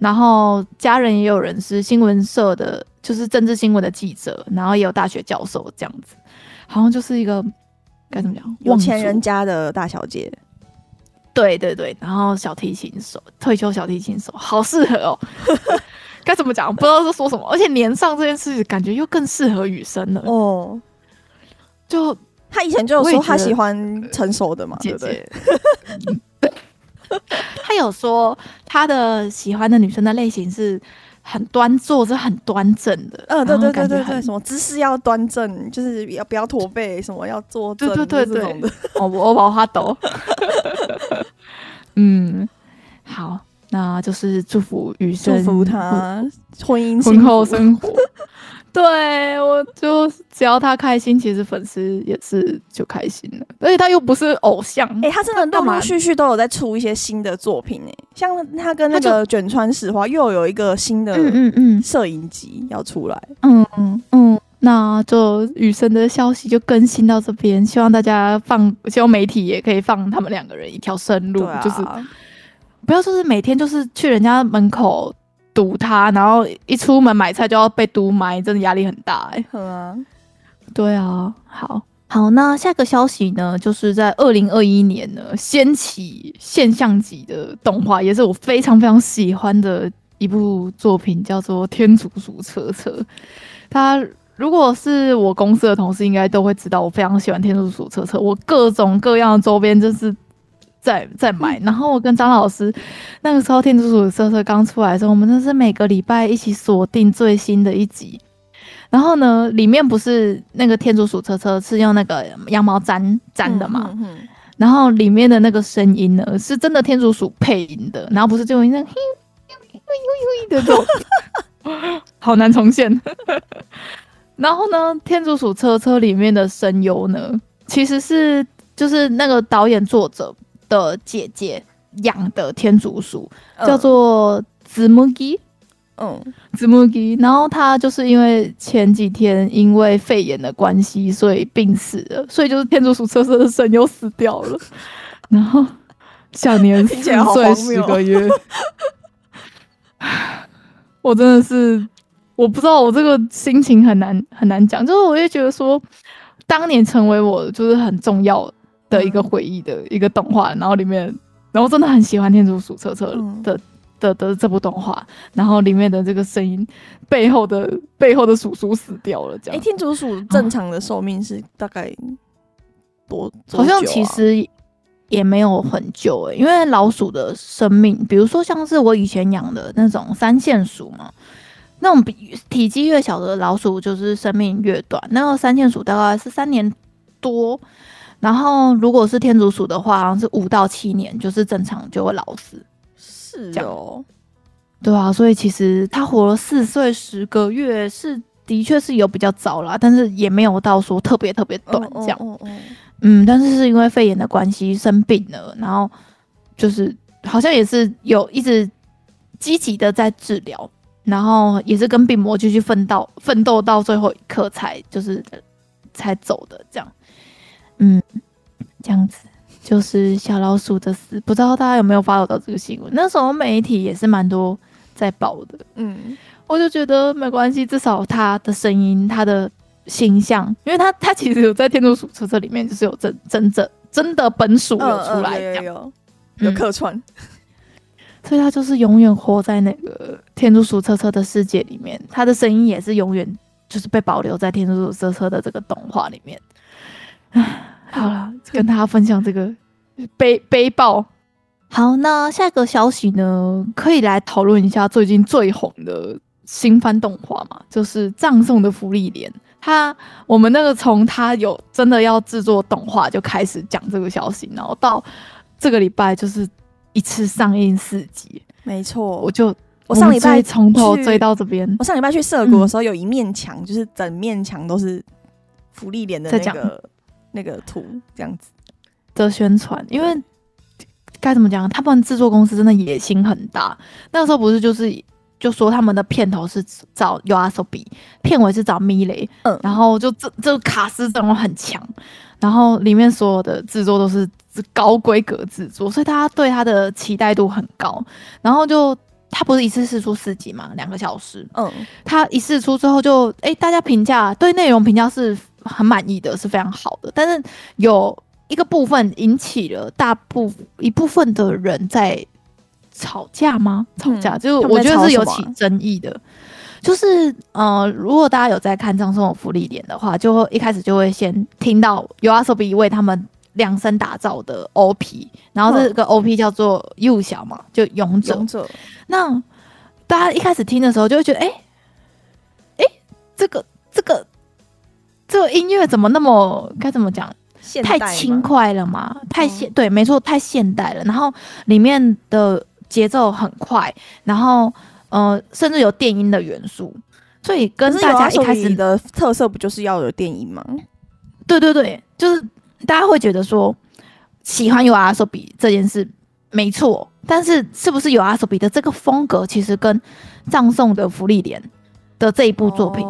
然后家人也有人是新闻社的，就是政治新闻的记者，然后也有大学教授这样子，好像就是一个该怎么讲，有钱人家的大小姐。对对对，然后小提琴手，退休小提琴手，好适合哦。该怎么讲？不知道在说什么。而且年上这件事，感觉又更适合雨生了。哦，就他以前就有说他喜欢成熟的嘛，姐姐。对，他有说他的喜欢的女生的类型是。很端坐，是很端正的。嗯，对对对对对，什么姿势要端正，就是要不要驼背，什么要坐正，对对对对，哦，我把他抖。嗯，好，那就是祝福雨生，祝福他婚姻婚后生活。对，我就只要他开心，其实粉丝也是就开心了。而且他又不是偶像，哎、欸，他真的陆陆续续都有在出一些新的作品，哎，像他跟那个卷川史花又有一个新的嗯嗯摄影集要出来，嗯嗯嗯，那就雨生的消息就更新到这边，希望大家放，希望媒体也可以放他们两个人一条生路，啊、就是不要说是每天就是去人家门口。堵他，然后一出门买菜就要被堵埋，真的压力很大哎、欸。啊，对啊，好好，那下个消息呢，就是在二零二一年呢，掀起现象级的动画，也是我非常非常喜欢的一部作品，叫做《天竺鼠车车》。他如果是我公司的同事，应该都会知道我非常喜欢《天竺鼠车车》，我各种各样的周边就是。在在买，然后我跟张老师那个时候《天竺鼠车车》刚出来的时候，我们真是每个礼拜一起锁定最新的一集。然后呢，里面不是那个天竺鼠车车是用那个羊毛粘粘的嘛？嗯嗯、然后里面的那个声音呢，是真的天竺鼠配音的，然后不是就那嘿嘿嘿嘿的这种，好难重现。然后呢，天竺鼠车车里面的声优呢，其实是就是那个导演作者。的姐姐养的天竺鼠叫做子木鸡，嗯，子木吉。然后他就是因为前几天因为肺炎的关系，所以病死了，所以就是天竺鼠车车的声优死掉了。然后享年四岁十个月。我真的是，我不知道，我这个心情很难很难讲。就是我就觉得说，当年成为我就是很重要的一个回忆的一个动画，然后里面，然后真的很喜欢《天竺鼠车车》的。的的这部动画，然后里面的这个声音背后的背后的鼠鼠死掉了，这样。哎、欸，天竺鼠正常的寿命是大概多？多好像其实也没有很久哎、欸，因为老鼠的生命，比如说像是我以前养的那种三线鼠嘛，那种比体积越小的老鼠就是生命越短。那个三线鼠大概是三年多，然后如果是天竺鼠的话，好像是五到七年，就是正常就会老死。是哦，对啊，所以其实它活了四岁十个月，是的确是有比较早啦，但是也没有到说特别特别短这样。嗯，但是是因为肺炎的关系生病了，然后就是好像也是有一直积极的在治疗，然后也是跟病魔继续奋斗奋斗到最后一刻才就是才走的这样。嗯，这样子。就是小老鼠的死，不知道大家有没有 follow 到这个新闻？那时候媒体也是蛮多在报的。嗯，我就觉得没关系，至少他的声音、他的形象，因为他他其实有在《天竺鼠车车》里面，就是有真真正真的本鼠有出来，有有有有客串，所以他就是永远活在那个《天竺鼠车车》的世界里面，他的声音也是永远就是被保留在《天竺鼠车车》的这个动画里面。好了，跟大家分享这个 悲悲报。好，那下一个消息呢，可以来讨论一下最近最红的新番动画嘛，就是《葬送的芙莉莲》。他我们那个从他有真的要制作动画就开始讲这个消息，然后到这个礼拜就是一次上映四集。没错，我就我上礼拜从头追到这边。我上礼拜去涩谷的时候，有一面墙，嗯、就是整面墙都是福利脸的那个。那个图这样子的宣传，因为该怎么讲，他们制作公司真的野心很大。那个时候不是就是就说他们的片头是找 YOASOBI，片尾是找 Milet，嗯，然后就这这个卡斯阵容很强，然后里面所有的制作都是高规格制作，所以大家对他的期待度很高。然后就他不是一次试出四集嘛，两个小时，嗯，他一试出之后就哎、欸，大家评价对内容评价是。很满意的，是非常好的，但是有一个部分引起了大部一部分的人在吵架吗？吵架、嗯、就我觉得是有起争议的，就是呃，如果大家有在看《葬送的福利点》的话，就会一开始就会先听到 YOASOBI 为他们量身打造的 OP，然后这个 OP 叫做幼小嘛，就勇者。勇者。那大家一开始听的时候就会觉得，哎、欸，哎、欸，这个这个。这个音乐怎么那么该怎么讲？太轻快了嘛？太现、嗯、对，没错，太现代了。然后里面的节奏很快，然后呃，甚至有电音的元素，所以跟大家一开始的特色不就是要有电音吗？对对对，就是大家会觉得说喜欢 YOASOBI 这件事没错，但是是不是 YOASOBI 的这个风格其实跟葬送的福利莲的这一部作品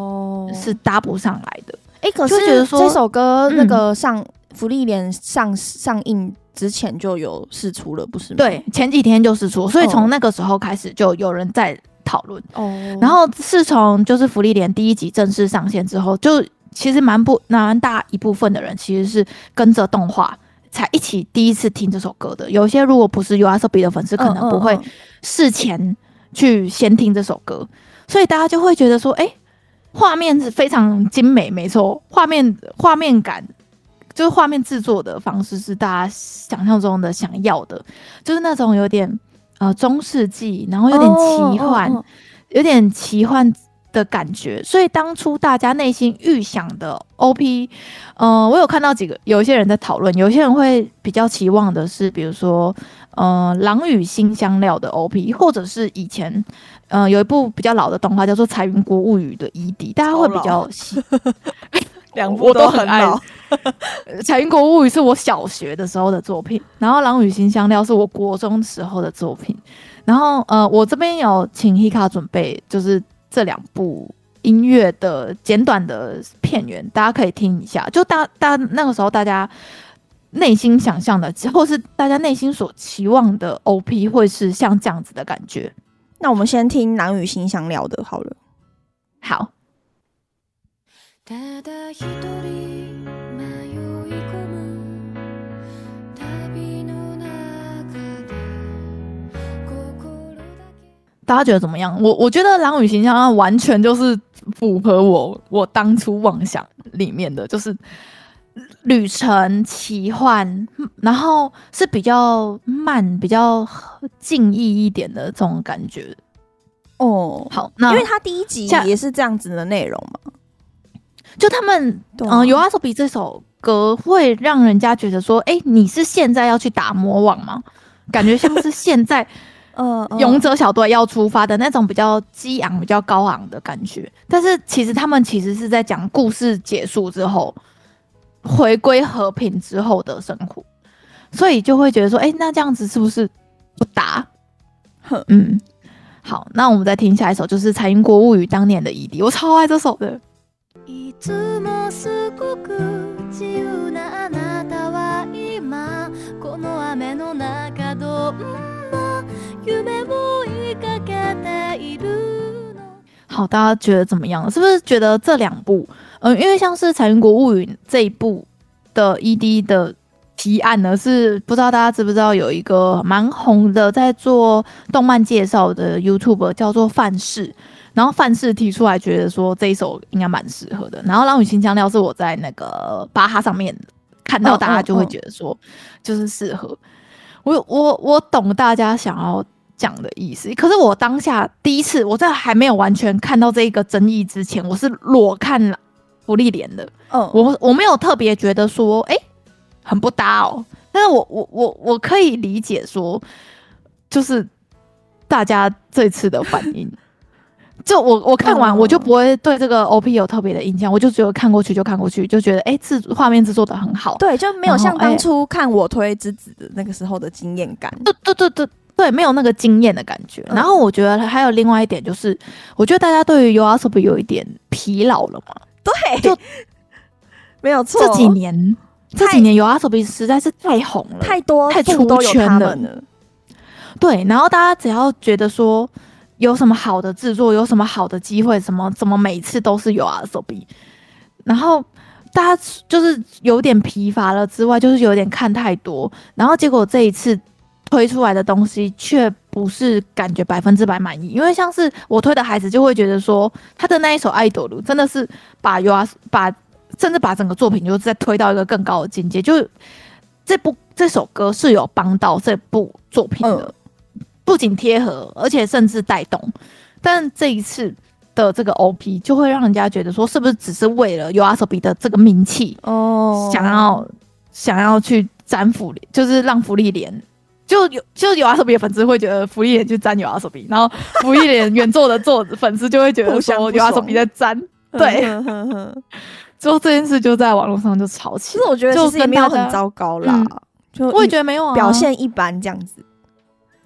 是搭不上来的。哎、欸，可是这首歌那个上《福利莲》上上映之前就有试出了，不是吗？对，前几天就试出，所以从那个时候开始就有人在讨论。哦，然后是从就是《福利连》第一集正式上线之后，就其实蛮不蛮大一部分的人其实是跟着动画才一起第一次听这首歌的。有些如果不是 YOASOBI 的粉丝，可能不会事前去先听这首歌，所以大家就会觉得说，哎、欸。画面是非常精美，没错，画面画面感就是画面制作的方式是大家想象中的想要的，就是那种有点呃中世纪，然后有点奇幻，oh, oh, oh. 有点奇幻的感觉。所以当初大家内心预想的 OP，呃，我有看到几个有一些人在讨论，有些人会比较期望的是，比如说呃《狼与辛香料》的 OP，或者是以前。嗯、呃，有一部比较老的动画叫做《彩云国物语》的 ED，大家会比较喜。两部都很老。《彩云国物语》是我小学的时候的作品，然后《狼与辛香料》是我国中时候的作品。然后呃，我这边有请 Hika 准备，就是这两部音乐的简短的片源，大家可以听一下。就大大那个时候大家内心想象的，或是大家内心所期望的 OP 会是像这样子的感觉。那我们先听狼与心香料的好了。好。大家觉得怎么样？我我觉得狼与心香完全就是符合我我当初妄想里面的，就是。旅程奇幻，然后是比较慢、比较静谧一点的这种感觉。哦，好，那因为他第一集也是这样子的内容嘛，就他们嗯，啊《YOASOBI》这首歌会让人家觉得说，哎，你是现在要去打魔王吗？感觉像是现在，呃，勇者小队要出发的那种比较激昂、比较高昂的感觉。但是其实他们其实是在讲故事结束之后。回归和平之后的生活，所以就会觉得说，哎、欸，那这样子是不是不打？哼，嗯，好，那我们再听下一首，就是《彩云国物语》当年的 ED，我超爱这首的。好，大家觉得怎么样？是不是觉得这两部？嗯，因为像是《彩云国物语》这一部的 ED 的提案呢，是不知道大家知不知道有一个蛮红的在做动漫介绍的 YouTube，叫做范式，然后范式提出来觉得说这一首应该蛮适合的。然后《狼与心香料》是我在那个巴哈上面看到，大家就会觉得说就是适合。我我我懂大家想要讲的意思，可是我当下第一次我在还没有完全看到这一个争议之前，我是裸看了。福利莲的，嗯，我我没有特别觉得说，哎、欸，很不搭哦。但是我我我我可以理解说，就是大家这次的反应，就我我看完我就不会对这个 OP 有特别的印象，我就只有看过去就看过去，就觉得哎，制画面制作的很好，对，就没有像当初看我推之子的那个时候的惊艳感，对对对对对，没有那个惊艳的感觉。然后我觉得还有另外一点就是，我觉得大家对于 YOASOBI 有一点疲劳了嘛。对，就 没有错。这几年，这几年 YOASOBI 实在是太红了，太多太出圈了。对，然后大家只要觉得说有什么好的制作，有什么好的机会，什么怎么每次都是 YOASOBI，然后大家就是有点疲乏了之外，就是有点看太多，然后结果这一次。推出来的东西却不是感觉百分之百满意，因为像是我推的孩子就会觉得说，他的那一首《爱朵露》真的是把 YOAS 把甚至把整个作品就是再推到一个更高的境界，就这部这首歌是有帮到这部作品的，不仅贴合，而且甚至带动。但这一次的这个 OP 就会让人家觉得说，是不是只是为了 YOASOBI 的这个名气哦，想要想要去沾福利，就是让福利连。就有就有 YOASOBI 的粉丝会觉得福利脸就沾 YOASOBI，然后福利脸原作的作粉丝就会觉得说 YOASOBI 在沾，对，之后这件事就在网络上就吵起。其实我觉得其实也没有很糟糕啦，嗯、就我也觉得没有啊，表现一般这样子。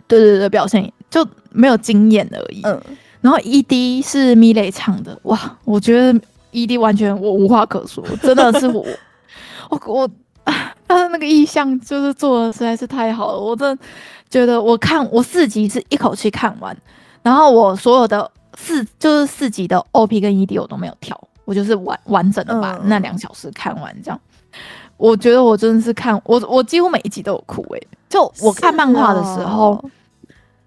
对对对，表现就没有经验而已。嗯，然后 ED 是米蕾唱的，哇，我觉得 ED 完全我无话可说，真的是我我 我。我 他的那个意象就是做的实在是太好了，我真的觉得我看我四集是一口气看完，然后我所有的四就是四集的 OP 跟 ED 我都没有跳，我就是完完整的把那两小时看完这样。嗯、我觉得我真的是看我我几乎每一集都有哭诶、欸，就我看漫画的时候，哦、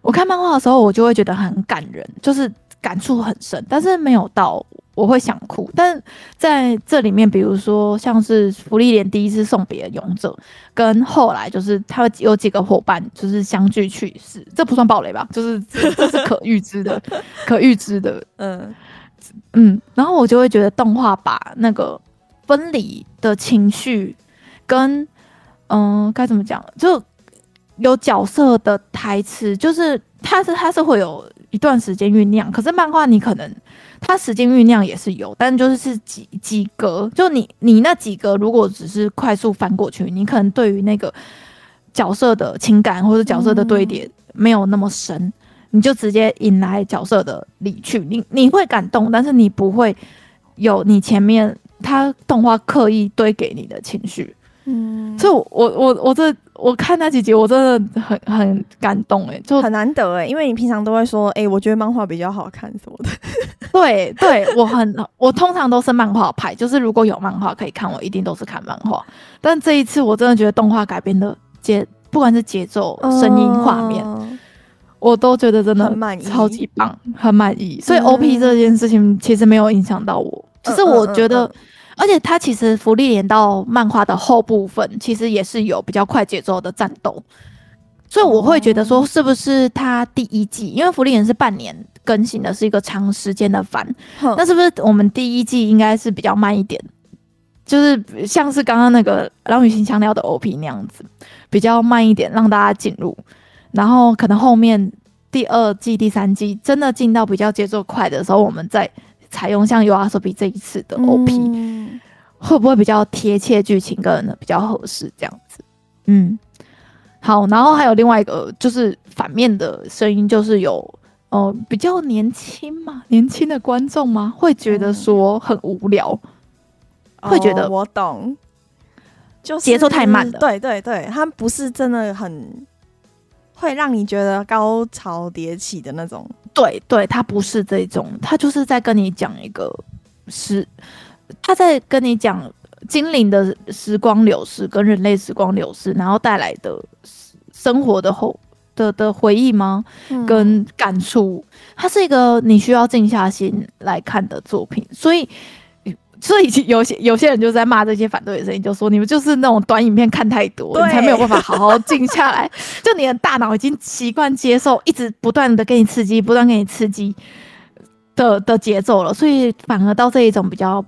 我看漫画的时候我就会觉得很感人，就是感触很深，但是没有到。我会想哭，但在这里面，比如说像是福利莲第一次送别勇者，跟后来就是他有几个伙伴就是相继去世，这不算暴雷吧？就是这是可预知的，可预知的。嗯嗯，然后我就会觉得动画把那个分离的情绪跟嗯该怎么讲，就有角色的台词，就是它是它是会有一段时间酝酿，可是漫画你可能。它时间酝酿也是有，但就是是几几格，就你你那几格，如果只是快速翻过去，你可能对于那个角色的情感或者角色的堆叠没有那么深，你就直接引来角色的离去，你你会感动，但是你不会有你前面他动画刻意堆给你的情绪，嗯，所以我，我我我这我看那几集，我真的很很感动哎，就很难得哎，因为你平常都会说，哎、欸，我觉得漫画比较好看什么的。对对，我很我通常都是漫画派，就是如果有漫画可以看，我一定都是看漫画。但这一次，我真的觉得动画改编的节，不管是节奏、声音、画面。嗯我都觉得真的满意超级棒，很满意，意。所以 OP 这件事情其实没有影响到我，只、嗯、是我觉得，而且它其实福利连到漫画的后部分，其实也是有比较快节奏的战斗，所以我会觉得说，是不是它第一季，因为芙莉莲是半年更新的，是一个长时间的番，那是不是我们第一季应该是比较慢一点，就是像是刚刚那个狼与新香料的 OP 那样子，比较慢一点，让大家进入。然后可能后面第二季、第三季真的进到比较节奏快的时候，我们再采用像 YOASOBI 这一次的 OP，、嗯、会不会比较贴切剧情，跟比较合适这样子？嗯，好。然后还有另外一个就是反面的声音，就是有哦、呃、比较年轻嘛，年轻的观众吗？会觉得说很无聊，嗯、会觉得、哦、我懂，就是节奏太慢了。对对对，他不是真的很。会让你觉得高潮迭起的那种，对对，他不是这种，他就是在跟你讲一个时，他在跟你讲精灵的时光流逝跟人类时光流逝，然后带来的生活的后的的回忆吗？嗯、跟感触，它是一个你需要静下心来看的作品，所以。所以有些有些人就在骂这些反对的声音，就说你们就是那种短影片看太多，你才没有办法好好静下来。就你的大脑已经习惯接受一直不断的给你刺激，不断给你刺激的的节奏了，所以反而到这一种比较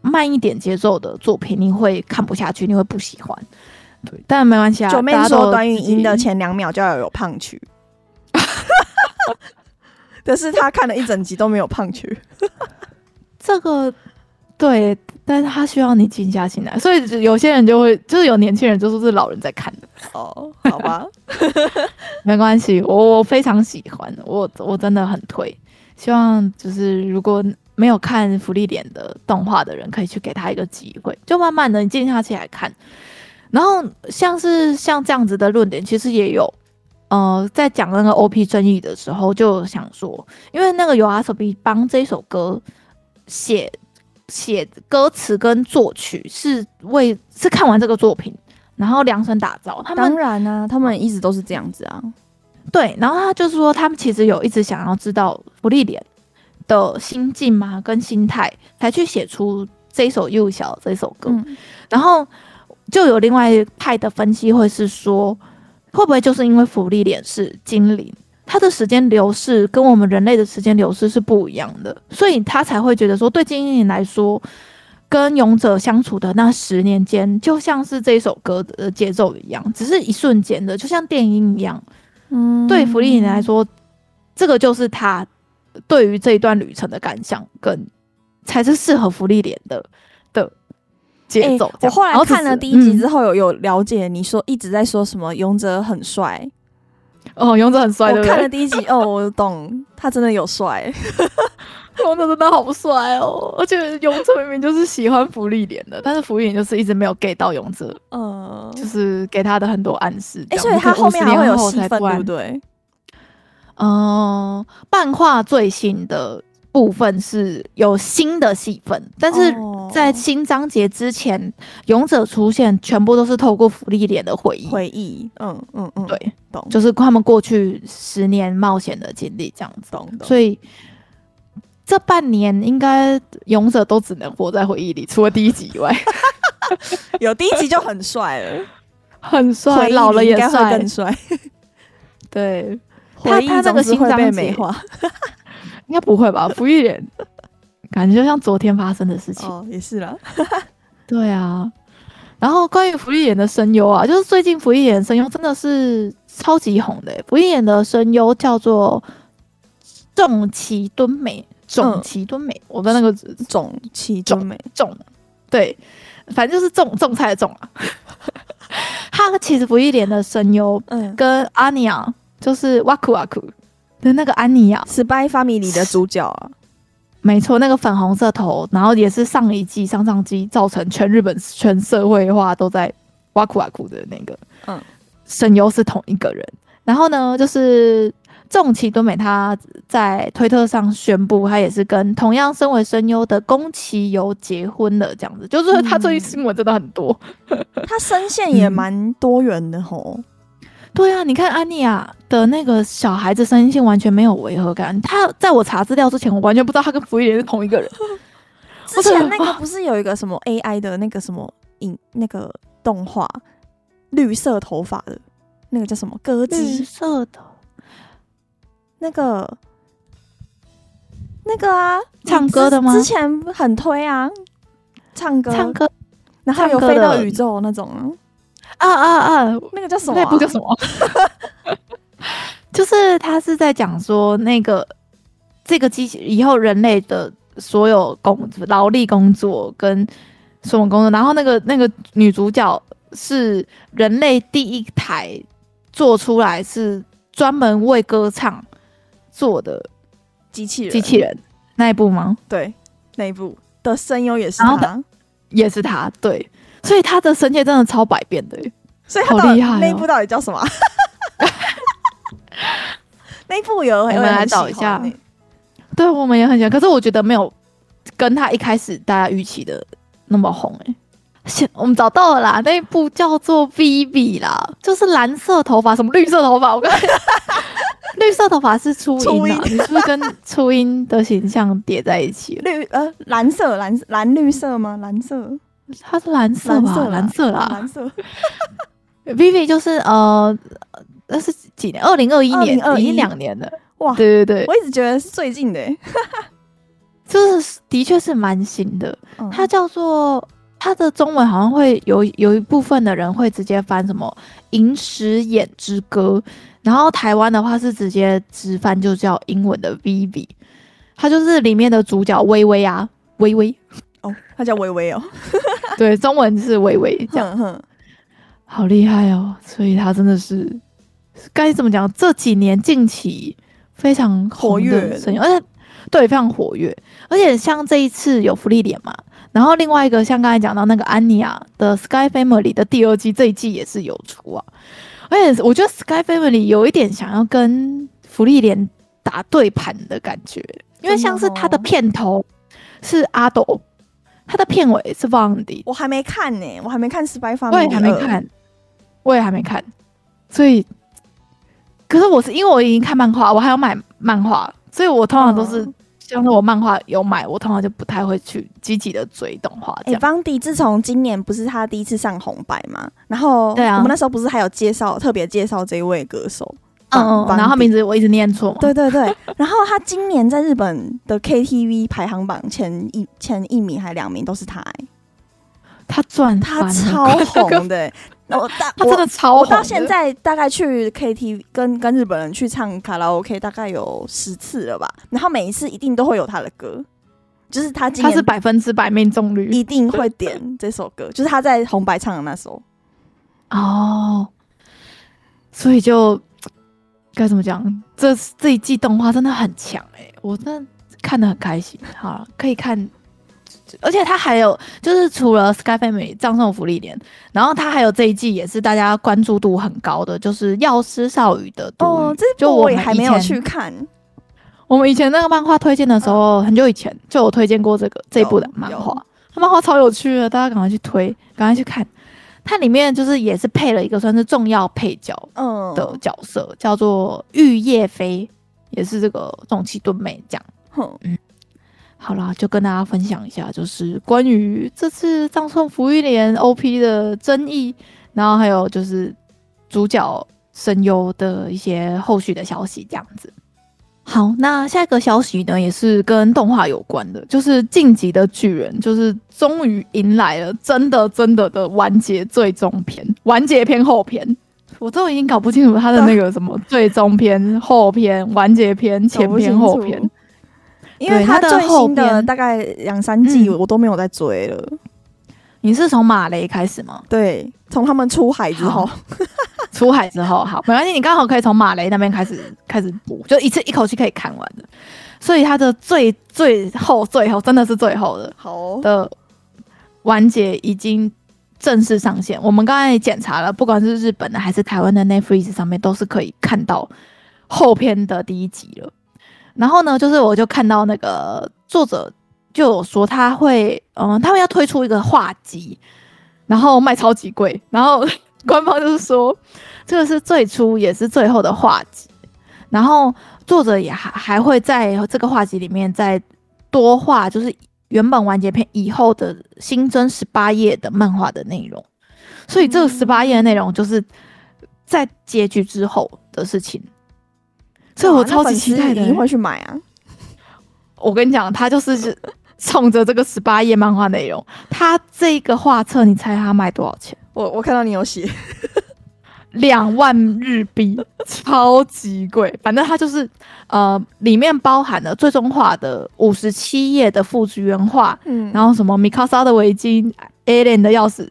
慢一点节奏的作品，你会看不下去，你会不喜欢。对，但没关系啊。九妹说短语音的前两秒就要有胖曲，但是他看了一整集都没有胖曲，这个。对，但是他需要你静下心来，所以有些人就会，就是有年轻人就说是老人在看的。哦，好吧，没关系，我我非常喜欢，我我真的很推，希望就是如果没有看芙莉莲的动画的人，可以去给他一个机会，就慢慢的你静下心来看，然后像是像这样子的论点，其实也有，呃，在讲那个 OP 争议的时候，就想说，因为那个 YOASOBI 帮这首歌写。写歌词跟作曲是为是看完这个作品，然后量身打造。他们当然啊，他们一直都是这样子啊。对，然后他就是说，他们其实有一直想要知道福利莲的心境嘛，跟心态，才去写出这首《幼小》这首歌。嗯。然后就有另外一派的分析，会是说，会不会就是因为福利莲是精灵？他的时间流逝跟我们人类的时间流逝是不一样的，所以他才会觉得说，对精灵来说，跟勇者相处的那十年间，就像是这首歌的节奏一样，只是一瞬间的，就像电影一样。嗯，对芙莉莲来说，这个就是他对于这一段旅程的感想，跟才是适合芙莉莲的的节奏。欸，我后来看了第一集之后，有有了解你说一直在说什么勇者很帅。哦，勇者很帅。我看了第一集，哦，我懂，他真的有帅。勇者真的好帅哦，而且勇者明明就是喜欢芙莉莲的，但是芙莉莲就是一直没有给到勇者，嗯，就是给他的很多暗示。哎、欸，所以他后面还会有戏份，对不对？嗯，漫画最新的。部分是有新的戏份，但是在新章节之前，哦，勇者出现全部都是透过福利脸的回忆。回忆，嗯嗯嗯，对，懂，就是他们过去十年冒险的经历这样子。懂，懂。所以这半年应该勇者都只能活在回忆里，除了第一集以外，有第一集就很帅了，很帅，老了也帅，更帅。对，他他这个新章节美化。应该不会吧？福一莲感觉就像昨天发生的事情。哦，也是了。对啊。然后关于芙莉莲的声优啊，就是最近芙莉莲声优真的是超级红的。芙莉莲的声优叫做种崎敦美，种崎敦美。我的那个种崎敦美种，对，反正就是种种菜的种啊。他其实芙莉莲的声优，嗯，跟阿尼亚就是哇酷哇酷。的那个安妮啊，《Spy Family》里的主角啊，没错，那个粉红色头，然后也是上一季、上上季造成全日本全社会化都在哇酷哇酷的那个，嗯，声优是同一个人。然后呢，就是重崎敦美他在推特上宣布，他也是跟同样身为声优的宫崎游结婚了，这样子。就是他最近新闻真的很多，嗯、他声线也蛮多元的吼。嗯对啊，你看安妮亚的那个小孩子声线完全没有违和感。他在我查资料之前，我完全不知道他跟福一莲是同一个人。之前那个不是有一个什么 AI 的那个什么影那个动画，绿色头发的那个叫什么歌姬？绿色的，那个那个啊，唱歌的吗？之前很推啊，唱歌唱歌，然后有飞到宇宙那种。啊啊啊啊！那个叫什么、啊？那部叫什么？就是他是在讲说，那个这个机器以后人类的所有工劳力工作跟什么工作，然后那个那个女主角是人类第一台做出来是专门为歌唱做的机器人，机器人那一部吗？对，那一部的声优也是他，也是他，对。所以他的神界真的超百变的，所以好厉害。那一部到底叫什么？那一部有，我们来找一下。对，我们也很喜欢，可是我觉得没有跟他一开始大家预期的那么红哎。现我们找到了啦，那一部叫做《Vivy》啦，就是蓝色头发，什么绿色头发？我跟 绿色头发是初音啊，你是不是跟初音的形象叠在一起？绿呃，蓝色蓝蓝绿色吗？蓝色。它是蓝色吧？蓝色啦，蓝色。Vivi 就是呃，那是几年？二零二一年，已经两年了。哇，对对对，我一直觉得是最近的，就是的确是蛮新的。它叫做它的中文好像会有有一部分的人会直接翻什么《银石眼之歌》，然后台湾的话是直接直翻就叫英文的 Vivi，。它就是里面的主角微微啊，微微。哦，他叫微微哦，对，中文是微微，这样，哼，好厉害哦，所以他真的是该怎么讲？这几年近期非常活跃声音，而且对非常活跃，而且像这一次有福利点嘛，然后另外一个像刚才讲到那个安妮亚的 Sky Family 的第二季，这一季也是有出啊，而且我觉得 Sky Family 有一点想要跟福利点打对盘的感觉，因为像是他的片头是阿斗。他的片尾是 Vaundy，我还没看呢、欸，我还没看《Spy Family》，我也还没看，我也还没看，所以，可是我是因为我已经看漫画，我还要买漫画，所以我通常都是、嗯、像是我漫画有买，我通常就不太会去积极的追动画。哎、欸，Vaundy 自从今年不是他第一次上红白嘛，然后对啊，我们那时候不是还有介绍特别介绍这一位歌手。嗯，然后名字我一直念错。对对对，然后他今年在日本的 KTV 排行榜前一前一名还两名都是他，他赚他超红的，我大他真的超红，我到现在大概去 KTV 跟跟日本人去唱卡拉 OK 大概有十次了吧，然后每一次一定都会有他的歌，就是他今年他是百分之百命中率，一定会点这首歌，就是他在红白唱的那首。哦，所以就。该怎么讲？这这一季动画真的很强哎、欸，我真的看得很开心。好，可以看，而且它还有就是除了 Sky Family 葬送福利莲，然后它还有这一季也是大家关注度很高的，就是《药师少女的。哦，这部我也还没有去看。我们以前那个漫画推荐的时候，嗯、很久以前就有推荐过这个这一部的漫画，它漫画超有趣的，大家赶快去推，赶快去看。它里面就是也是配了一个算是重要配角的角色，嗯、叫做玉叶飞，也是这个重崎敦美这样。嗯，嗯，好啦，就跟大家分享一下，就是关于这次葬送福玉莲 OP 的争议，然后还有就是主角声优的一些后续的消息，这样子。好，那下一个消息呢，也是跟动画有关的，就是《晋级的巨人》，就是终于迎来了真的真的的完结最终篇，完结篇后篇，我都已经搞不清楚他的那个什么最终篇、后篇、完结篇、前篇、后篇，因为他最新的大概两三季我都没有在追了。嗯。你是从马雷开始吗？对，从他们出海之后，出海之后，好，没关系，你刚好可以从马雷那边开始开始补，就一次一口气可以看完的。所以它的最最后最后真的是最后的，好的完结已经正式上线。我们刚才也检查了，不管是日本的还是台湾的 Netflix 上面，都是可以看到后篇的第一集了。然后呢，就是我就看到那个作者就有说他会，嗯，他们要推出一个画集，然后卖超级贵。然后官方就是说，这个是最初也是最后的画集。然后作者也还还会在这个画集里面再多画，就是原本完结篇以后的新增十八页的漫画的内容。所以这个十八页的内容就是在结局之后的事情。所以我超级期待的，你会去买啊！我跟你讲，他就是 冲着这个十八页漫画内容，他这个画册，你猜他卖多少钱？我我看到你有写 两万日币，超级贵。反正它就是呃，里面包含了最终画的五十七页的复制原画，嗯，然后什么米卡莎的围巾、Alien 的钥匙，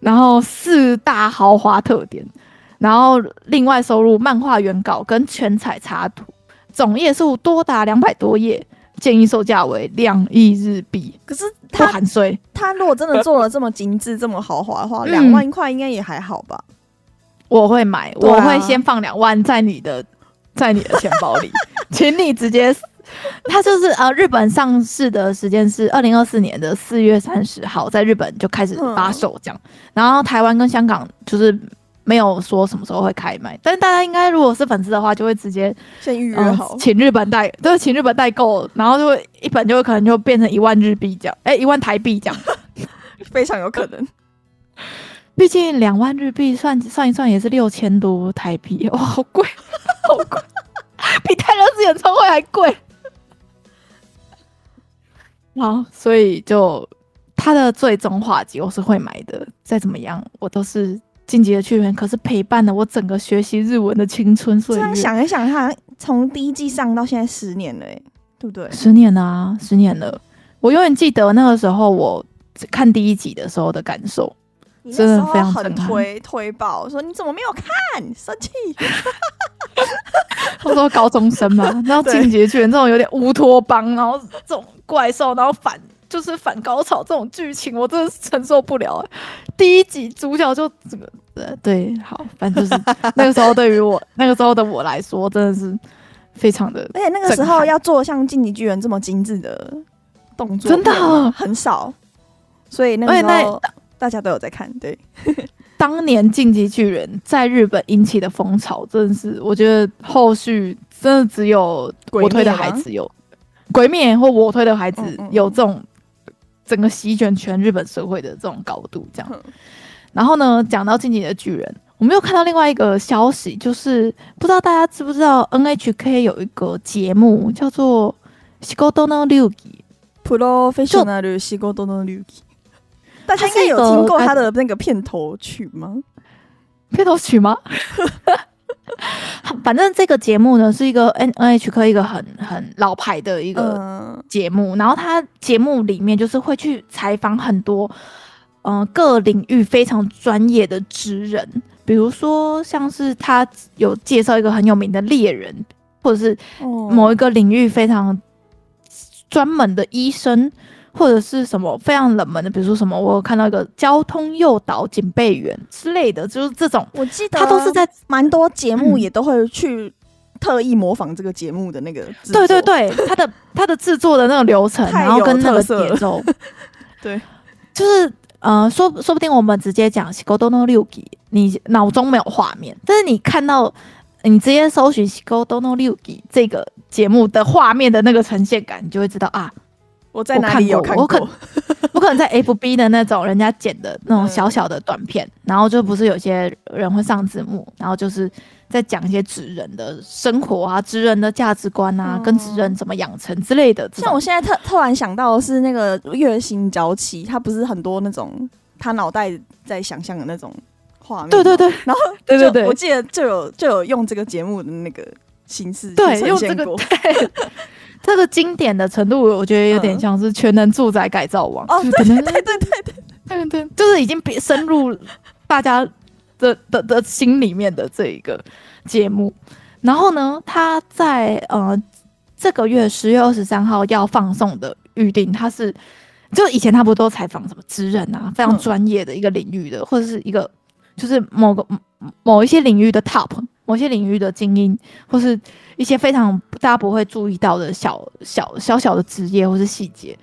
然后四大豪华特点。然后另外收入漫画原稿跟全彩插图，总页数多达两百多页，建议售价为两亿日币。可是他含税，他如果真的做了这么精致、这么豪华的话，两万块应该也还好吧？我会买，我会先放两万在你的，在你的钱包里，请你直接。它就是呃，日本上市的时间是二零二四年的四月三十号，在日本就开始发售这样，然后台湾跟香港就是。没有说什么时候会开卖，但是大家应该如果是粉丝的话，就会直接先预约好，呃、请日本代，就是请日本代购，然后就会一本就会可能就变成一万日币这样，哎，一万台币这样，非常有可能。毕竟两万日币算算一算也是六千多台币，哇，好贵，好贵，比泰勒斯演唱会还贵。好，所以就他的最终画集我是会买的，再怎么样我都是。进击的巨人可是陪伴了我整个学习日文的青春岁月。这样想一想，他从第一季上到现在十年了，对不对？十年啊，十年了。我永远记得那个时候我看第一集的时候的感受，真的非常很推推爆，说你怎么没有看？生气。他说高中生嘛，然后进击的巨人这种有点乌托邦，然后这种怪兽，然后反。就是反高潮这种剧情，我真的是承受不了。第一集主角就这个，呃，对，好，反正就是 那个时候对于我那个时候的我来说，真的是非常的。而且那个时候要做像进击巨人这么精致的动作，真的很少，所以那个时候大家都有在看。对，当年进击巨人在日本引起的风潮，真的是我觉得后续真的只有我推的孩子有鬼灭或我推的孩子有这种。整个席卷全日本社会的这种高度，这样。然后呢，讲到《进击的巨人》，我们又看到另外一个消息，就是不知道大家知不知道，NHK 有一个节目叫做《仕事の流仪》，Professional 仕事の流仪。大家应该有听过他的那个片头曲吗？片头曲吗？反正这个节目呢，是一个 N N H K 一个很很老牌的一个节目，然后他节目里面就是会去采访很多嗯、呃、各领域非常专业的职人，比如说像是他有介绍一个很有名的猎人，或者是某一个领域非常专门的医生。或者是什么非常冷门的，比如说什么，我有看到一个交通诱导警备员之类的，就是这种。我记得他都是在蛮多节目也都会去特意模仿这个节目的那个。对对对，他的 他的制作的那个流程，然后跟那个节奏，对，就是呃，说说不定我们直接讲仕事の流仪，你脑中没有画面，但是你看到你直接搜寻仕事の流仪这个节目的画面的那个呈现感，你就会知道啊。我在哪里有看过？我可 我可能在 FB 的那种人家剪的那种小小的短片，嗯、然后就不是有些人会上字幕，然后就是在讲一些职人的生活啊，职人的价值观啊，嗯、跟职人怎么养成之类的。像我现在特突然想到的是那个月薪娇妻，他不是很多那种他脑袋在想象的那种画面。对对对，然后 对对对，我记得就有就有用这个节目的那个形式对用这个对。这个经典的程度，我觉得有点像是《全能住宅改造王》哦，对对对对对。对对，就是已经别深入大家的的的心里面的这一个节目。然后呢，他在呃这个月十月二十三号要放送的预定，他是就以前他不都采访什么职人啊，非常专业的一个领域的，嗯、或者是一个就是某个某一些领域的 top，某些领域的精英，或是一些非常大家不会注意到的小小小小的职业或是细节。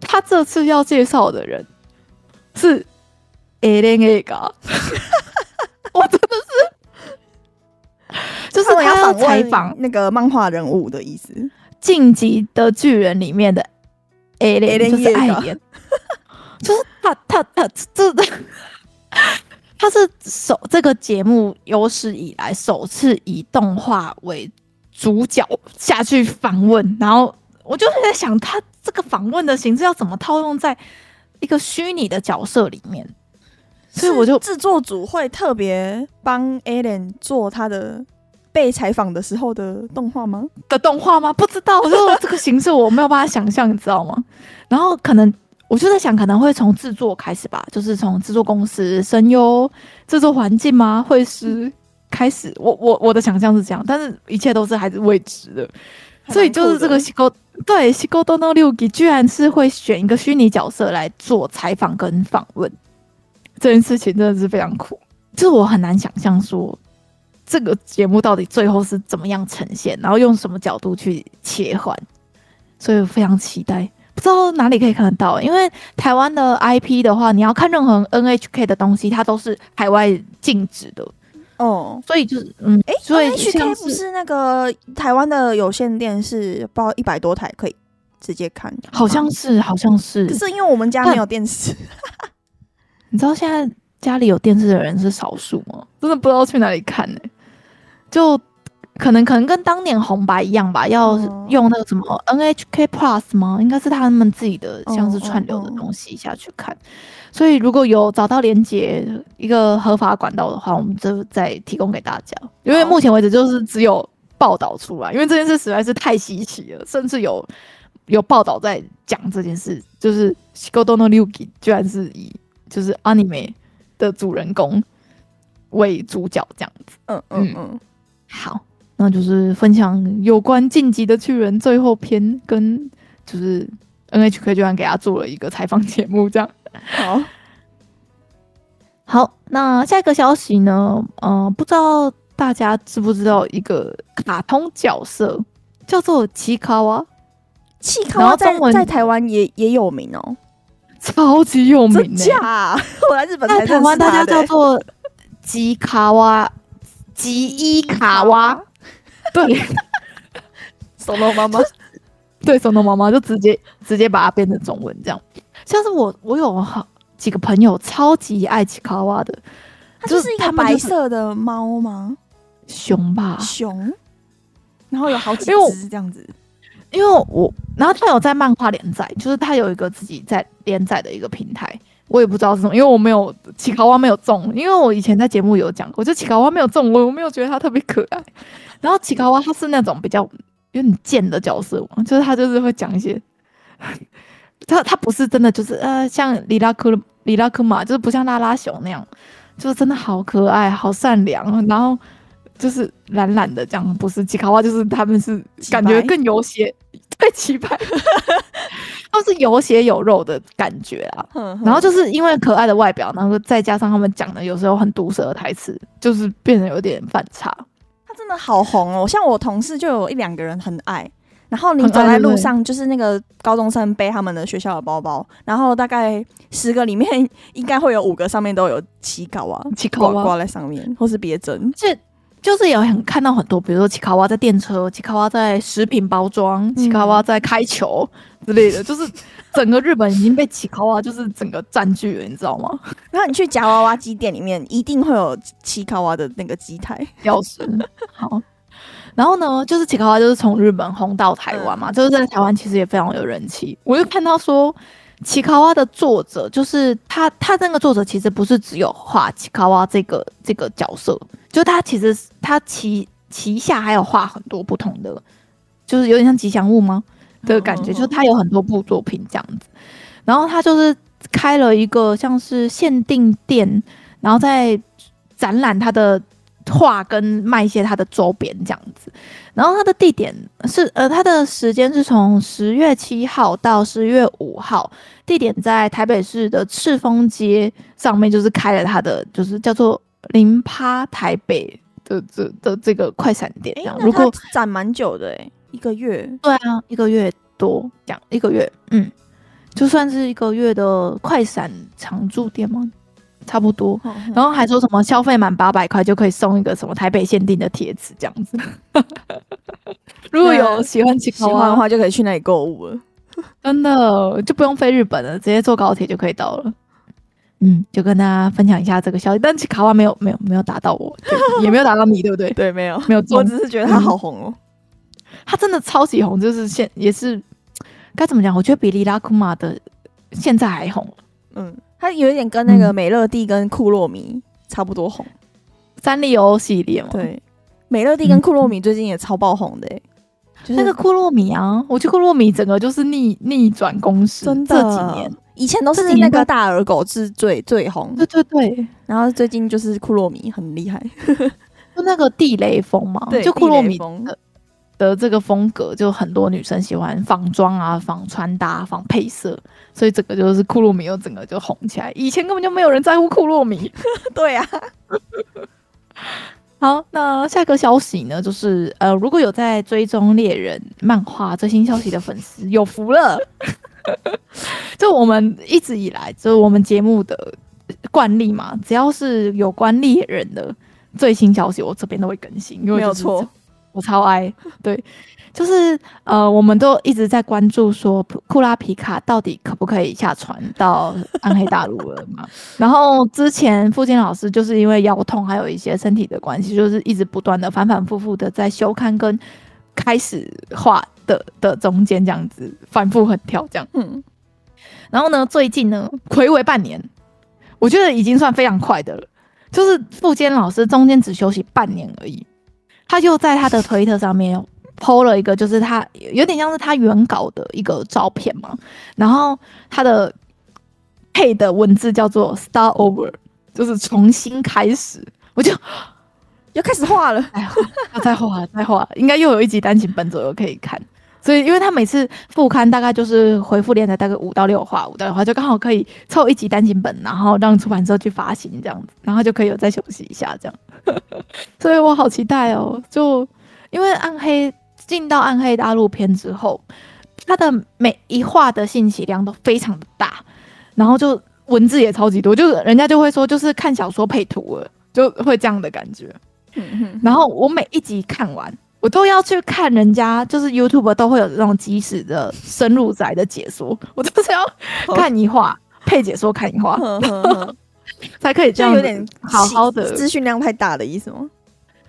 他这次要介绍的人是 Eren Yeager，我真的是，就是他要采访那个漫画人物的意思，《晋级的巨人》里面的 Eren 就是艾莲，就是他他他这他是首这个节目有史以来首次以动画为主角下去访问，然后我就是在想他。这个访问的形式要怎么套用在一个虚拟的角色里面？所以我就制作组会特别帮 Eren 做他的被采访的时候的动画吗？的动画吗？不知道，我就这个形式我没有办法想象，你知道吗？然后可能我就在想，可能会从制作开始吧，就是从制作公司、声优、制作环境吗？会是开始？我我我的想象是这样，但是一切都是还是未知的，所以就是这个西沟。对，西沟多诺六吉居然是会选一个虚拟角色来做采访跟访问，这件事情真的是非常酷。就是我很难想象说这个节目到底最后是怎么样呈现，然后用什么角度去切换，所以我非常期待。不知道哪里可以看得到，因为台湾的 IP 的话，你要看任何 NHK 的东西，它都是海外禁止的。哦，所以就是嗯，哎、欸，所以 NHK 不是那个台湾的有线电视，包一百多台可以直接看，好像是，好像是。可是因为我们家没有电视，你知道现在家里有电视的人是少数吗？真的不知道去哪里看呢、欸？就可能可能跟当年红白一样吧，要用那个什么 NHK Plus 吗？应该是他们自己的，像是串流的东西下去看。所以如果有找到连接一个合法管道的话，我们就再提供给大家。因为目前为止就是只有报道出来，因为这件事实在是太稀奇了，甚至有有报道在讲这件事，就是《西沟多诺六吉》居然是以就是 anime 的主人公为主角这样子。嗯嗯嗯。好，那就是分享有关《晋级的巨人》最后篇，跟就是 NHK 居然给他做了一个采访节目这样。好好，那下一个消息呢？嗯、呃，不知道大家知不知道一个卡通角色叫做奇卡哇？奇卡哇在在台湾也也有名哦，超级有名的、欸。我来日本在台湾大家叫做吉卡哇、吉伊卡哇。对，松隆妈妈，对，松隆妈妈就直接直接把它变成中文这样。像是我，我有好几个朋友超级爱奇卡哇的，它就是一个白色的猫吗？熊吧，熊。然后有好几只这样子。因为我，然后他有在漫画连载，就是他有一个自己在连载的一个平台，我也不知道是什么，因为我没有奇卡哇没有中，因为我以前在节目有讲过，就奇卡哇没有中，我我没有觉得他特别可爱。然后奇卡哇他是那种比较有点贱的角色，就是他就是会讲一些。他他不是真的，就是呃，像里拉克里拉克玛，就是不像拉拉熊那样，就是真的好可爱、好善良，然后就是懒懒的这样。不是吉卡哇，就是他们是感觉更有血，太奇葩，都是有血有肉的感觉啊。然后就是因为可爱的外表，然后再加上他们讲的有时候很毒舌的台词，就是变得有点反差。他真的好红哦，像我同事就有一两个人很爱。然后你走在路上，就是那个高中生背他们的学校的包包，然后大概十个里面 应该会有五个上面都有奇卡哇，奇卡哇挂在上面，或是别针。这就是有很看到很多，比如说奇卡哇在电车，奇卡哇在食品包装，奇卡哇在开球之类的，嗯、就是整个日本已经被奇卡哇就是整个占据了，你知道吗？然后你去夹娃娃机店里面，一定会有奇卡哇的那个机台钥匙。好。然后呢，就是奇卡哇就是从日本轰到台湾嘛，嗯、就是在台湾其实也非常有人气。我就看到说，奇卡哇的作者就是他，他那个作者其实不是只有画奇卡哇这个这个角色，就他其实他旗旗下还有画很多不同的，就是有点像吉祥物吗的感觉，就是他有很多部作品这样子。然后他就是开了一个像是限定店，然后在展览他的。画跟卖一些他的周边这样子，然后它的地点是呃，它的时间是从十月七号到十月五号，地点在台北市的赤峰街上面，就是开了它的就是叫做零趴台北的这的，的这个快闪店。这样，如果展蛮久的诶，一个月。对啊，一个月多讲一个月，嗯，就算是一个月的快闪常驻店吗？差不多，然后还说什么消费满八百块就可以送一个什么台北限定的贴纸这样子。如果有喜欢喜欢的话，就可以去那里购物了。真的就不用飞日本了，直接坐高铁就可以到了。嗯，就跟大家分享一下这个消息。但奇卡哇没有没有没有打到我，也没有打到你，对不对？对，没有没有。我只是觉得他好红哦，他真的超级红，就是现也是该怎么讲？我觉得比利拉库玛的现在还红。嗯。它有一点跟那个美乐蒂跟库洛米差不多红，三丽鸥系列嘛。对，美乐蒂跟库洛米最近也超爆红的，欸，那个库洛米啊，我觉得库洛米整个就是逆逆转攻势，真的。这几年以前都是那个大耳狗是最最红，对对对。然后最近就是库洛米很厉害，就那个地雷风嘛，对，就库洛米风。的这个风格就很多女生喜欢仿妆啊、仿穿搭、仿配色，所以整个就是库洛米又整个就红起来。以前根本就没有人在乎库洛米，对呀、啊。好，那下一个消息呢，就是呃，如果有在追踪猎人漫画最新消息的粉丝，有福了。就我们一直以来，就是我们节目的惯例嘛，只要是有关猎人的最新消息，我这边都会更新，因为没有错。我超爱，对，就是呃，我们都一直在关注说库拉皮卡到底可不可以下船到暗黑大陆了嘛？然后之前付坚老师就是因为腰痛，还有一些身体的关系，就是一直不断的反反复复的在修刊跟开始画的的中间这样子反复横跳这样。嗯，然后呢，最近呢，睽违半年，我觉得已经算非常快的了，就是富坚老师中间只休息半年而已。他就在他的推特上面 PO 了一个，就是他有点像是他原稿的一个照片嘛，然后他的配的文字叫做 “Start Over”，就是重新开始。我就要开始画了，哎，要再画，再画，应该又有一集单行本左右可以看。所以，因为他每次复刊大概就是回复连载大概五到六话，五到六话就刚好可以凑一集单行本，然后让出版社去发行这样子，然后就可以有再休息一下这样。所以我好期待哦！就因为暗黑进到暗黑大陆篇之后，它的每一话的信息量都非常的大，然后就文字也超级多，就是人家就会说就是看小说配图了，就会这样的感觉。然后我每一集看完。我都要去看人家，就是 YouTube 都会有这种即时的深入宅的解说，我就是要看一话配解说，看一话 才可以这样有点好好的资讯量太大的意思吗？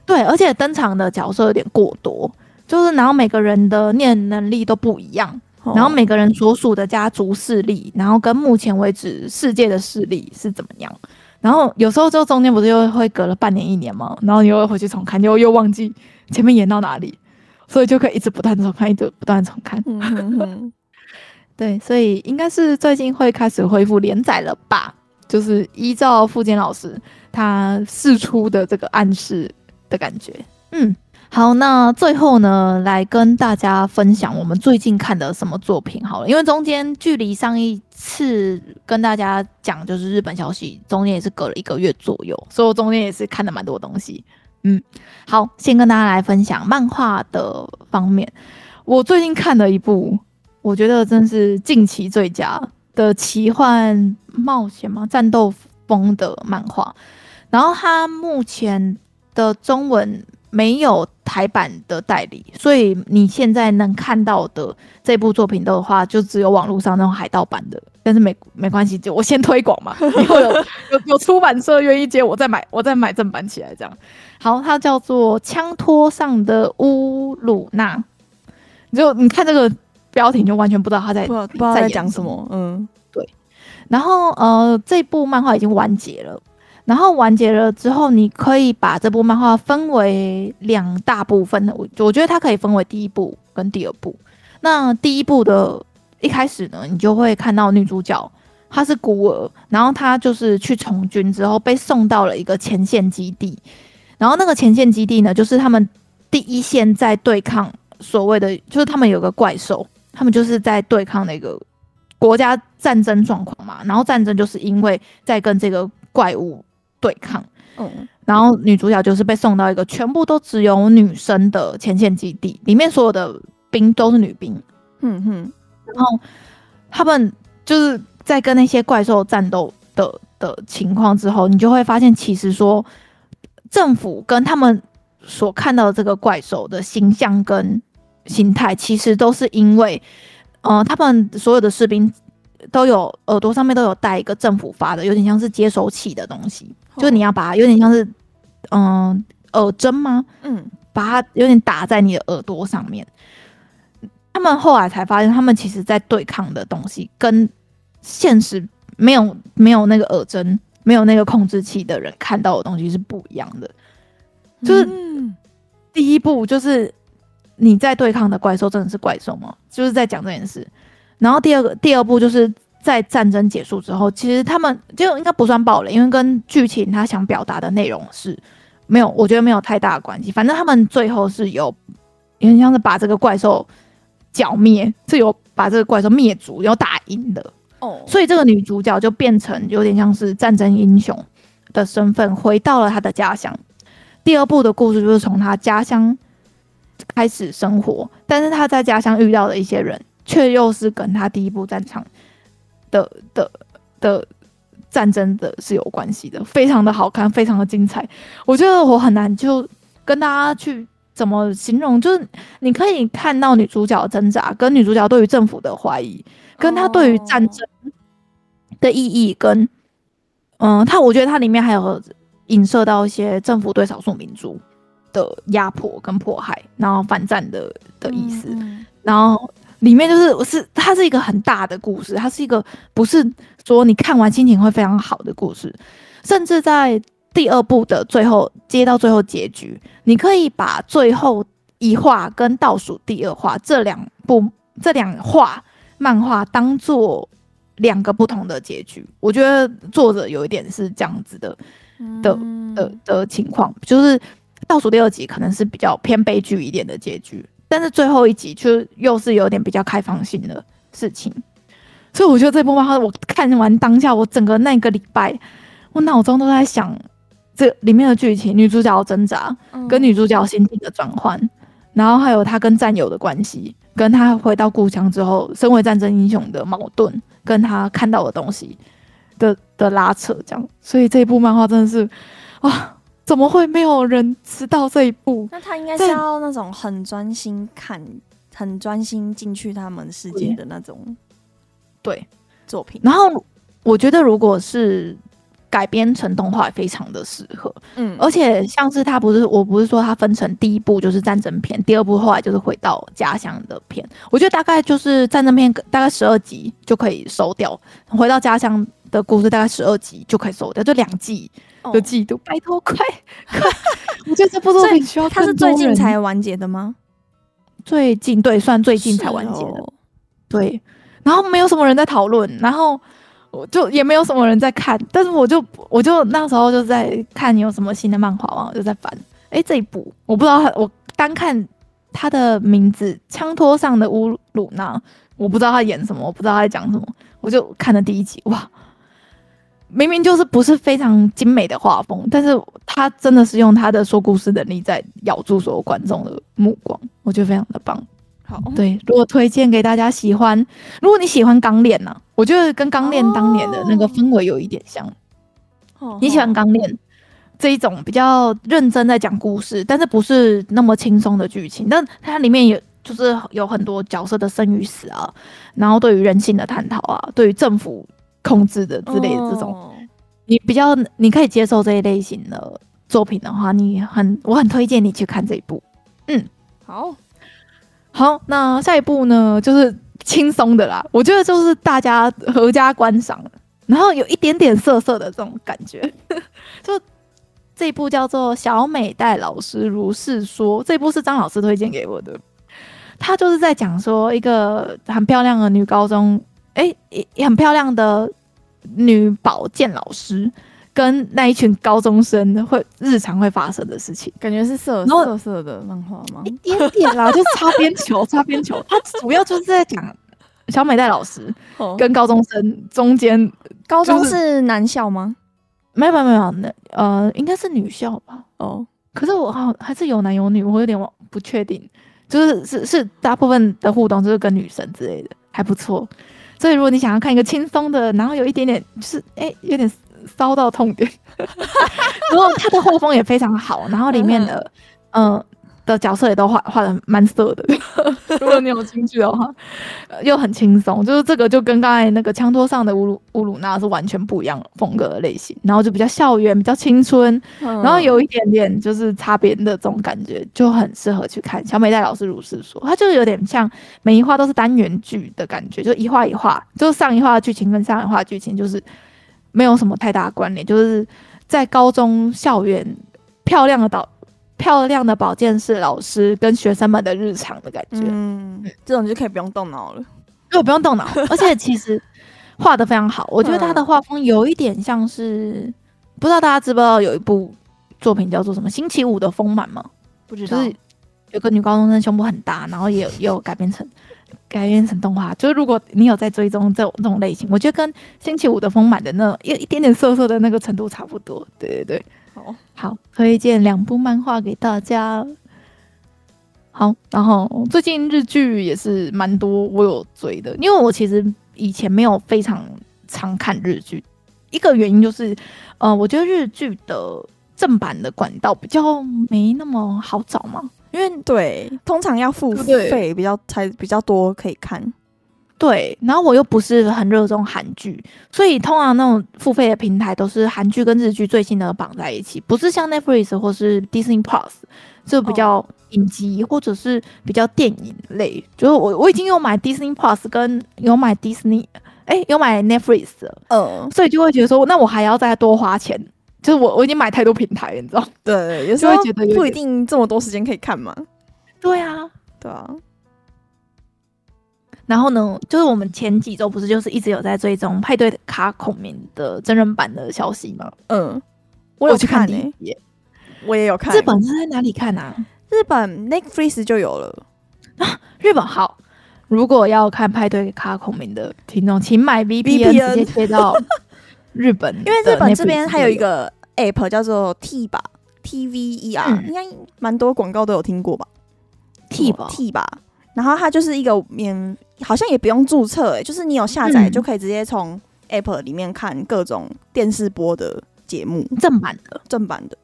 对，而且登场的角色有点过多，就是然后每个人的念能力都不一样，然后每个人所属的家族势力，然后跟目前为止世界的势力是怎么样，然后有时候就中间不是又会隔了半年一年吗？然后你又会回去重看，又又忘记。前面演到哪里，所以就可以一直不断重看，一直不断重看。嗯、哼 哼对，所以应该是最近会开始恢复连载了吧？就是依照富坚老师他释出的这个暗示的感觉。嗯，好，那最后呢，来跟大家分享我们最近看的什么作品好了，因为中间距离上一次跟大家讲就是日本消息，中间也是隔了一个月左右，所以我中间也是看了蛮多东西。嗯，好，先跟大家来分享漫画的方面。我最近看了一部，我觉得真是近期最佳的奇幻冒险嘛，战斗风的漫画。然后它目前的中文没有台版的代理，所以你现在能看到的这部作品的话，就只有网络上那种海盗版的。但是没没关系，就我先推广嘛，以后有有有出版社愿意接，我再买，我再买正版起来这样。好，它叫做《枪托上的乌鲁娜》，就你看这个标题，就完全不知道他在不知道在讲什么。嗯，对。然后呃，这部漫画已经完结了。然后完结了之后，你可以把这部漫画分为两大部分的。我我觉得它可以分为第一部跟第二部。那第一部的一开始呢，你就会看到女主角她是孤儿，然后她就是去从军之后被送到了一个前线基地。然后那个前线基地呢，就是他们第一线在对抗所谓的，就是他们有个怪兽，他们就是在对抗那个国家战争状况嘛。然后战争就是因为在跟这个怪物对抗。嗯，然后女主角就是被送到一个全部都只有女生的前线基地，里面所有的兵都是女兵。嗯哼，然后他们就是在跟那些怪兽战斗的的情况之后，你就会发现，其实说政府跟他们所看到的这个怪兽的形象跟形态，其实都是因为，呃，他们所有的士兵都有耳朵上面都有带一个政府发的，有点像是接收器的东西。就你要把它有点像是，嗯，耳针吗？嗯，把它有点打在你的耳朵上面。他们后来才发现，他们其实在对抗的东西跟现实没有没有那个耳针、没有那个控制器的人看到的东西是不一样的。就是第一步，就是你在对抗的怪兽真的是怪兽吗？就是在讲这件事。然后第二个，第二步就是。在战争结束之后，其实他们就应该不算爆雷，因为跟剧情他想表达的内容是没有，我觉得没有太大的关系。反正他们最后是有，有点像是把这个怪兽剿灭，是有把这个怪兽灭族，有打赢的哦。所以这个女主角就变成有点像是战争英雄的身份，回到了她的家乡。第二部的故事就是从她家乡开始生活，但是她在家乡遇到的一些人，却又是跟她第一部战场。的的的战争的是有关系的，非常的好看，非常的精彩。我觉得我很难就跟大家去怎么形容，就是你可以看到女主角的挣扎，跟女主角对于政府的怀疑，跟她对于战争的意义，跟嗯，她我觉得它里面还有影射到一些政府对少数民族的压迫跟迫害，然后反战的的意思，然后。里面就是是它是一个很大的故事，它是一个不是说你看完心情会非常好的故事，甚至在第二部的最后接到最后结局，你可以把最后一话跟倒数第二话这两部这两话漫画当做两个不同的结局。我觉得作者有一点是这样子的的的的情况，就是倒数第二集可能是比较偏悲剧一点的结局。但是最后一集就又是有点比较开放性的事情，所以我觉得这部漫画我看完当下，我整个那个礼拜，我脑中都在想这里面的剧情，女主角的挣扎，跟女主角心境的转换，然后还有她跟战友的关系，跟她回到故乡之后，身为战争英雄的矛盾，跟她看到的东西的的拉扯，这样，所以这部漫画真的是哇。怎么会没有人知道这一部？那他应该是要那种很专心看、很专心进去他们世界的那种对作品。然后我觉得，如果是改编成动画，也非常的适合。嗯，而且像是它不是，我不是说它分成第一部就是战争片，第二部后来就是回到家乡的片。我觉得大概就是战争片，大概十二集就可以收掉；回到家乡的故事，大概十二集就可以收掉，就两季。有季度，拜托快快！我觉得这部作品需要。它是最近才完结的吗？最近对，算最近才完结的。哦、对，然后没有什么人在讨论，然后我就也没有什么人在看，但是我就我就那时候就在看你有什么新的漫画嘛，我就在翻。哎，这一部我不知道他，我单看他的名字《枪托上的乌鲁娜》，我不知道他演什么，我不知道他在讲什么，我就看了第一集，哇！明明就是不是非常精美的画风，但是他真的是用他的说故事能力在咬住所有观众的目光，我觉得非常的棒。好，对，如果推荐给大家喜欢，如果你喜欢《钢炼》呢，我觉得跟《钢炼》当年的那个氛围有一点像。哦，你喜欢《钢炼》这一种比较认真在讲故事，但是不是那么轻松的剧情，但它里面有就是有很多角色的生与死啊，然后对于人性的探讨啊，对于政府。控制的之类的这种，哦、你比较你可以接受这一类型的作品的话，你很我很推荐你去看这一部。嗯，好，好，那下一部呢就是轻松的啦，我觉得就是大家合家观赏，然后有一点点涩涩的这种感觉。就这一部叫做《小美代老师如是说》，这部是张老师推荐给我的，他就是在讲说一个很漂亮的女高中。哎，也很漂亮的女保健老师，跟那一群高中生会日常会发生的事情，感觉是色色色的漫画吗？一点点啦，就擦边球，擦边球。它主要就是在讲小美代老师跟高中生中间，高中是男校吗？没有没有没有，那呃应该是女校吧。哦，可是我好还是有男有女，我有点不确定。就是是是大部分的互动就是跟女生之类的，还不错。所以如果你想要看一个轻松的，然后有一点点就是哎、欸、有点骚到痛点，然后它的画风也非常好，然后里面的嗯。呃的角色也都画画的蛮色的，如果你有兴趣的话，又很轻松，就是这个就跟刚才那个枪托上的乌鲁乌鲁娜是完全不一样风格的类型，然后就比较校园，比较青春，嗯、然后有一点点就是擦边的这种感觉，就很适合去看。小美代老师如是说，它就是有点像每一话都是单元剧的感觉，就一画一画，就是上一画的剧情跟上一画的剧情就是没有什么太大关联，就是在高中校园漂亮的导。漂亮的保健室老师跟学生们的日常的感觉，嗯，这种就可以不用动脑了，对，不用动脑，而且其实画的非常好。我觉得他的画风有一点像是，不知道大家知不知道有一部作品叫做什么《星期五的丰满》吗？不知道，就是有个女高中生胸部很大，然后也有也有改编成改编成动画。就是如果你有在追踪这种这种类型，我觉得跟《星期五的丰满》的那种一一点点色色的那个程度差不多。对对对。好，好，推荐两部漫画给大家。好，然后最近日剧也是蛮多我有追的，因为我其实以前没有非常常看日剧，一个原因就是，呃，我觉得日剧的正版的管道比较没那么好找嘛，因为对，通常要付费比较才比较多可以看。对，然后我又不是很热衷韩剧，所以通常那种付费的平台都是韩剧跟日剧最新的绑在一起，不是像 Netflix 或是 Disney Plus 就比较影集或者是比较电影类。就是我我已经有买 Disney Plus 跟有买 Disney，哎，有买 Netflix 了，嗯，所以就会觉得说，那我还要再多花钱，就是我我已经买太多平台了，你知道？对，有时候觉得不一定这么多时间可以看嘛。对啊，对啊。然后呢，就是我们前几周不是就是一直有在追踪派对卡孔明的真人版的消息吗？嗯，我有去看呢、欸，我也有看。日本是在哪里看啊？日本 Netflix 就有了啊。日本好，如果要看派对卡孔明的听众，请买 VPN 直接切到 日本，因为日本这边还有一个 App 叫做 TVer T V E R，、嗯、应该蛮多广告都有听过吧？TVer TVer 然后它就是一个免，好像也不用注册，哎，就是你有下载就可以直接从 App 里面看各种电视播的节目，正版的，正版的，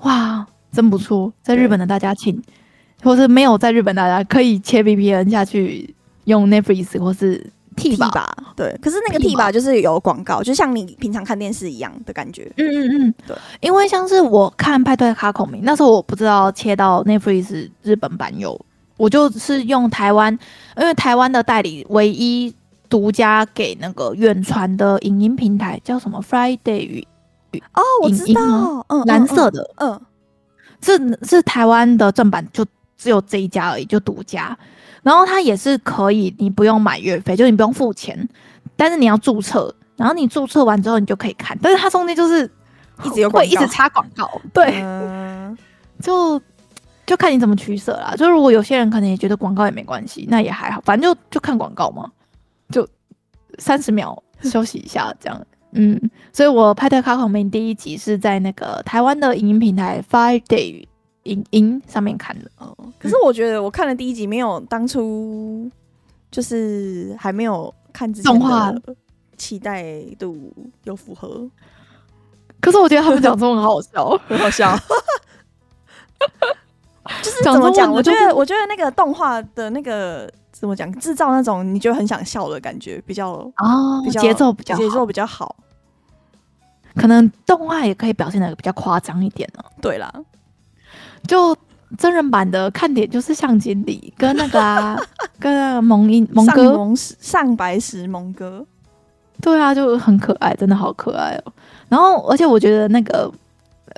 哇，真不错！在日本的大家请，或是没有在日本大家可以切 VPN 下去用 Netflix 或是 TVer，对。可是那个 TVer 就是有广告，就像你平常看电视一样的感觉。嗯嗯嗯，对。因为像是我看派对卡孔明，那时候我不知道切到 Netflix 日本版有。我就是用台湾，因为台湾的代理唯一独家给那个远传的影音平台叫什么？Friday 与哦，我知道，嗯，蓝色的，嗯，是是台湾的正版，就只有这一家而已，就独家。然后它也是可以，你不用买月费，就你不用付钱，但是你要注册。然后你注册完之后，你就可以看，但是它中间就是一直有会一直插广告，对，嗯、就。就看你怎么取舍啦。就如果有些人可能也觉得广告也没关系，那也还好，反正就就看广告嘛，就三十秒休息一下这样。嗯，所以我拍的卡孔明第一集是在那个台湾的影音平台 Friday 影音上面看的。哦，可是我觉得我看了第一集没有当初就是还没有看之前的期待度有符合。可是我觉得他们讲中文很好笑，很好笑。就是怎么讲？我觉得，我觉得那个动画的那个怎么讲，制造那种你就很想笑的感觉，比较哦，比较节奏比较节奏比较好。可能动画也可以表现的比较夸张一点呢。对啦，就真人版的看点就是向经理跟那个啊，跟那个蒙音蒙哥蒙，上白石蒙哥，对啊，就很可爱，真的好可爱哦。然后，而且我觉得那个。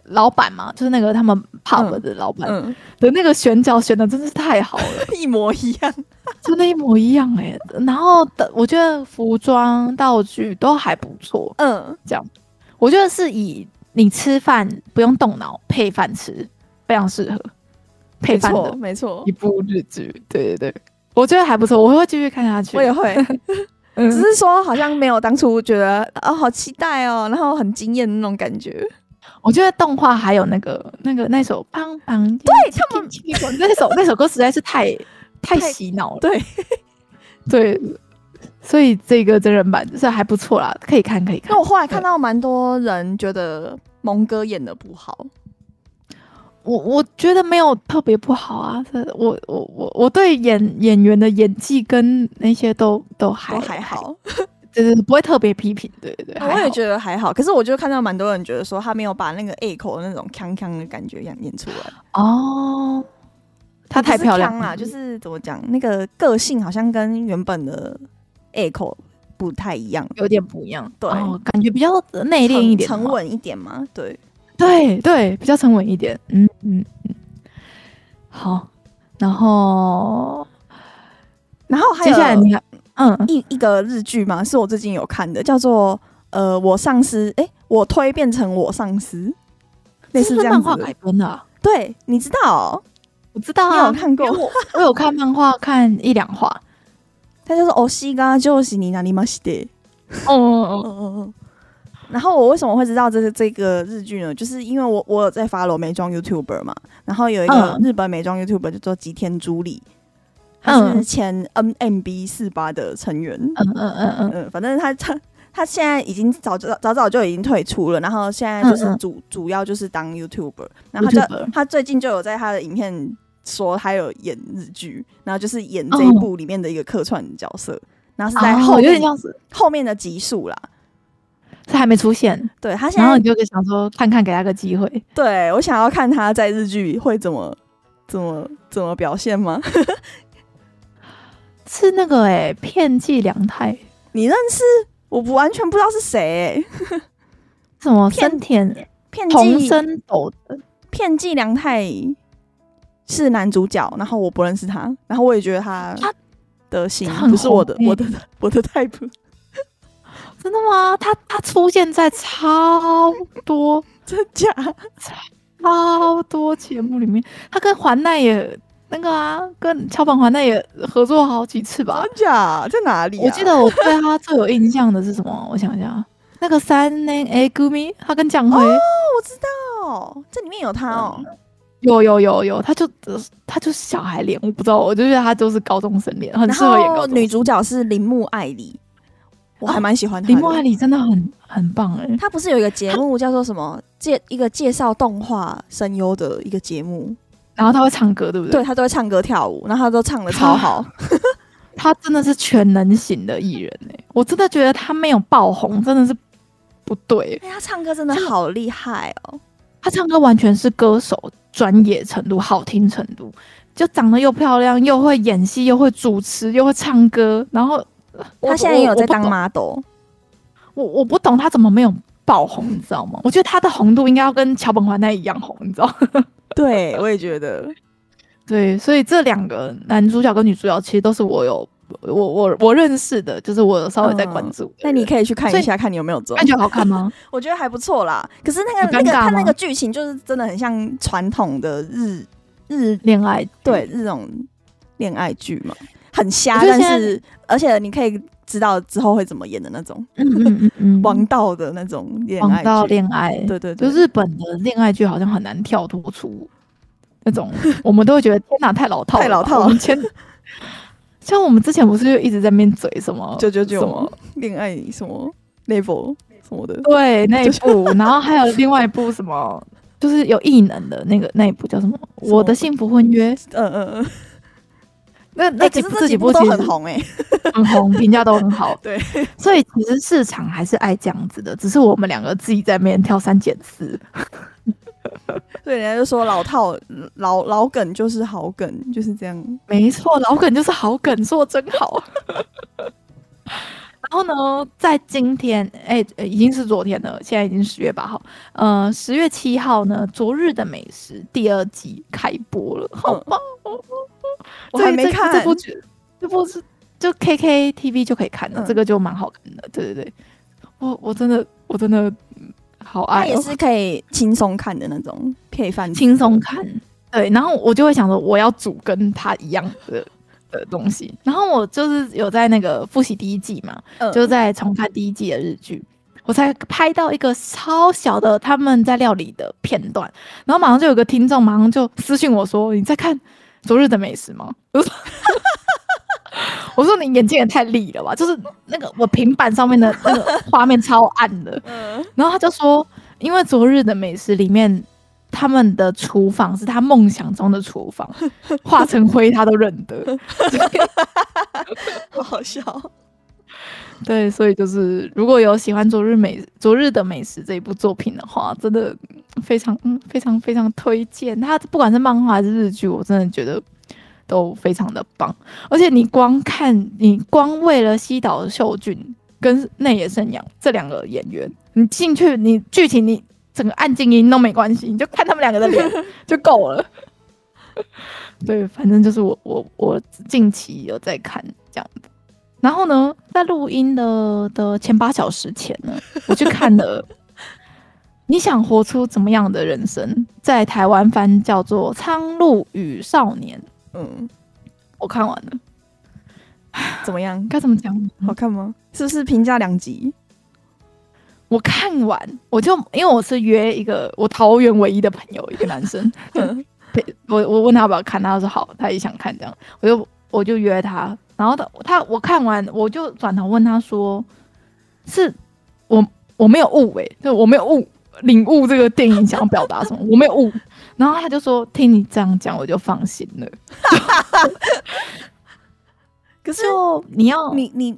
老板嘛，就是那个他们 pub 的老板的那个选角选的真是太好了，一模一样，真的，一模一样哎、欸。然后的，我觉得服装道具都还不错，嗯，这样，我觉得是以你吃饭不用动脑配饭吃，非常适合配饭的，没错，一部日剧。对对对，我觉得还不错，我会继续看下去。我也会，只是说好像没有当初觉得啊、哦，好期待哦，然后很惊艳的那种感觉。我觉得动画还有那个那个那首《砰砰》，对他们那首那首歌实在是太太洗脑了。对对，所以这个真人版是还不错啦，可以看可以看。那我后来看到蛮多人觉得蒙哥演的不好，我我觉得没有特别不好啊。我我我我对演演员的演技跟那些都都还都还好。对对，不会特别批评，对对对，我也觉得还好。可是我就看到蛮多人觉得说他没有把那个 A 口的那种锵锵的感觉演演出来。哦，他太漂亮了，就是怎么讲，那个个性好像跟原本的 A 口不太一样，有点不一样。对，哦、感觉比较内敛一点，沉稳一点嘛。对，对对，比较沉稳一点。嗯嗯嗯。好，然后，然后还有接下来你看。嗯，一一个日剧嘛，是我最近有看的，叫做呃，我上司，哎、欸，我推变成我上司，类似这样子漫画改编的、啊，对，你知道、喔？我知道啊，你有看过？我，我有看漫画，看一两话。他就是欧西嘎就是你哪里嘛西的。哦哦哦哦。然后我为什么会知道这是这个日剧呢？就是因为我我有在 follow 美妆 YouTuber 嘛，然后有一个日本美妆 YouTuber 叫做吉田朱里。他是前 NMB 四八的成员，嗯嗯嗯嗯。嗯，反正他他他现在已经早早早早就已经退出了，然后现在就是主、嗯嗯、主要就是当 YouTuber，然后他就他最近就有在他的影片说他有演日剧，然后就是演这一部里面的一个客串角色，哦、然后是在后面、哦、后面的集数啦，他还没出现，对他现在，然后你就想说看看给他个机会，对我想要看他在日剧会怎么怎么怎么表现吗？是那个哎、欸，片寄凉太，你认识？我不完全不知道是谁。什么森田片桐生斗的片寄凉太是男主角，然后我不认识他，然后我也觉得他的型不是我的，我的我的 type。真的吗？他他出现在超多真假超多节目里面，他跟环奈也。那个啊，跟桥本环奈也合作好几次吧？真假在哪里、啊？我记得我对他最有印象的是什么？我想想，那个三年 A 歌迷，他跟蒋辉。哦，我知道，这里面有他哦。有有有有，他就他就是小孩脸，我不知道，我就觉得他就是高中生脸，很适合演高中生。女主角是铃木爱理，我还蛮喜欢她。铃木爱里真的很很棒哎。他不是有一个节目叫做什么介一个介绍动画声优的一个节目？然后他会唱歌，对不对？对，他都会唱歌跳舞，然后他都唱的超好。他真的是全能型的艺人哎，我真的觉得他没有爆红，真的是不对。他唱歌真的好厉害哦！他唱歌完全是歌手专业程度、好听程度，就长得又漂亮，又会演戏，又会主持，又会唱歌。然后他现在也有在当 model。我我不懂他怎么没有爆红，你知道吗？我觉得他的红度应该要跟桥本环奈一样红，你知道吗？对，我也觉得，对，所以这两个男主角跟女主角其实都是我有我我我认识的，就是我稍微在关注。那、嗯、你可以去看一下，看你有没有中。感觉好看吗？我觉得还不错啦。可是那个那个他那个剧情就是真的很像传统的日日恋爱，对，日种恋爱剧嘛，很瞎，但是而且你可以知道之后会怎么演的那种，嗯嗯嗯嗯，王道的那种恋爱，王道恋爱，对对对，就日本的恋爱剧好像很难跳脱出那种，我们都会觉得天哪，太老套，太老套。前 像我们之前不是就一直在那边嘴什么九九九什么？恋爱什么 level 什么的，对那一部，然后还有另外一部什么，就是有异能的那个那一部叫什么？我的幸福婚约，嗯嗯嗯。那那几部这几部都很红哎，很红，评价都很好。对，所以其实市场还是爱这样子的，只是我们两个自己在面挑三拣四。对，人家就说老套老老梗就是好梗，就是这样。没错，老梗就是好梗，说真好。然后呢，在今天，哎、欸，已经是昨天了，现在已经十月八号。呃，十月七号呢，《昨日的美食》第二集开播了，好棒哦！嗯 我还没看这部剧，这部是就 K K TV 就可以看了，嗯、这个就蛮好看的。对对对，我我真的我真的好爱、哦，也是可以轻松看的那种配饭，轻松看。对，然后我就会想说，我要煮跟他一样的的东西。然后我就是有在那个复习第一季嘛，嗯、就在重看第一季的日剧，我才拍到一个超小的他们在料理的片段，然后马上就有个听众马上就私信我说：“你在看昨日的美食吗？”我说：“我说 你眼睛也太利了吧！”就是那个我平板上面的那个画面超暗的，嗯、然后他就说：“因为昨日的美食里面。”他们的厨房是他梦想中的厨房，化成灰他都认得，好好笑。对，所以就是如果有喜欢《昨日美昨日的美食》这一部作品的话，真的非常嗯非常非常推荐。他不管是漫画还是日剧，我真的觉得都非常的棒。而且你光看，你光为了西岛秀俊跟内野圣阳这两个演员，你进去，你剧情你。整个按静音都没关系，你就看他们两个的脸 就够了。对，反正就是我我我近期有在看这样子。然后呢，在录音的的前八小时前呢，我去看了。你想活出怎么样的人生？在台湾翻叫做《苍鹭与少年》。嗯，我看完了，怎么样？该怎么讲？好看吗？是不是评价两极？我看完，我就因为我是约一个我桃园唯一的朋友，一个男生，我我问他要不要看，他说好，他也想看这样，我就我就约他，然后他他我看完，我就转头问他说，是我我没有误诶、欸，就我没有误领悟这个电影想要表达什么，我没有误，然后他就说听你这样讲，我就放心了。可是你要你你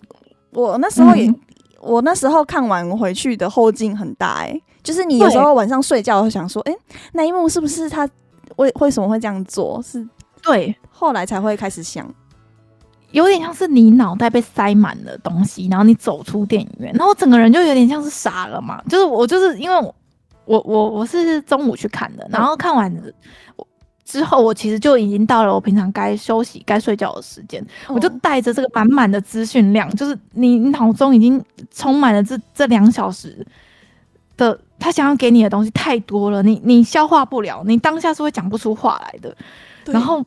我那时候也。嗯我那时候看完回去的后劲很大哎、欸，就是你有时候晚上睡觉会想说，哎、欸，那一幕是不是他为为什么会这样做？是对，后来才会开始想，有点像是你脑袋被塞满了东西，然后你走出电影院，然后整个人就有点像是傻了嘛。就是我就是因为我我我，我是中午去看的，然后看完我。之后，我其实就已经到了我平常该休息、该睡觉的时间，我就带着这个满满的资讯量，就是你脑中已经充满了这这两小时的他想要给你的东西太多了，你你消化不了，你当下是会讲不出话来的。然后，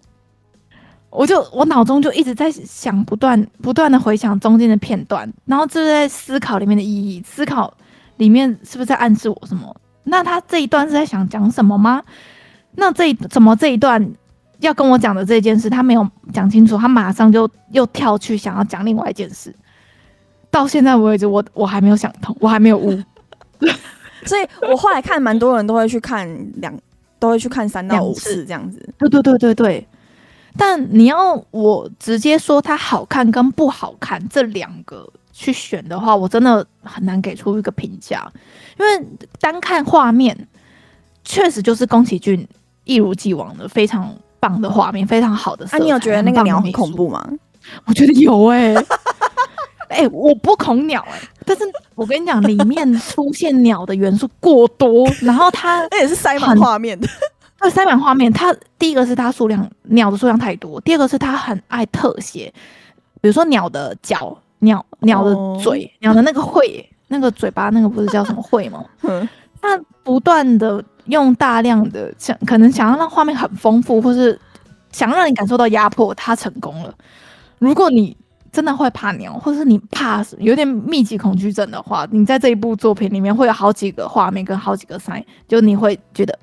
我就我脑中就一直在想，不断不断的回想中间的片段，然后就是在思考里面的意义，思考里面是不是在暗示我什么？那他这一段是在想讲什么吗？那这一怎么这一段要跟我讲的这件事，他没有讲清楚，他马上就又跳去想要讲另外一件事。到现在为止，我我还没有想通，我还没有悟。所以我后来看，蛮多人都会去看两，都会去看三到五次这样子。对对对对对。但你要我直接说它好看跟不好看这两个去选的话，我真的很难给出一个评价，因为单看画面，确实就是宫崎骏。一如既往的非常棒的画面，非常好的色彩。啊，你有觉得那个鸟很恐怖吗？我觉得有哎、欸，哎、欸，我不恐鸟哎、欸，但是我跟你讲，里面出现鸟的元素过多，然后它 那也是塞满画面的。对，塞满画面。它第一个是它数量鸟的数量太多，第二个是它很爱特写，比如说鸟的脚、鸟鸟的嘴、鸟的那个喙、那个嘴巴，那个不是叫什么喙吗？嗯，它不断的。用大量的想，可能想要让画面很丰富，或是想让你感受到压迫，他成功了。如果你真的会怕鸟，或是你怕有点密集恐惧症的话，你在这一部作品里面会有好几个画面跟好几个 sign，就你会觉得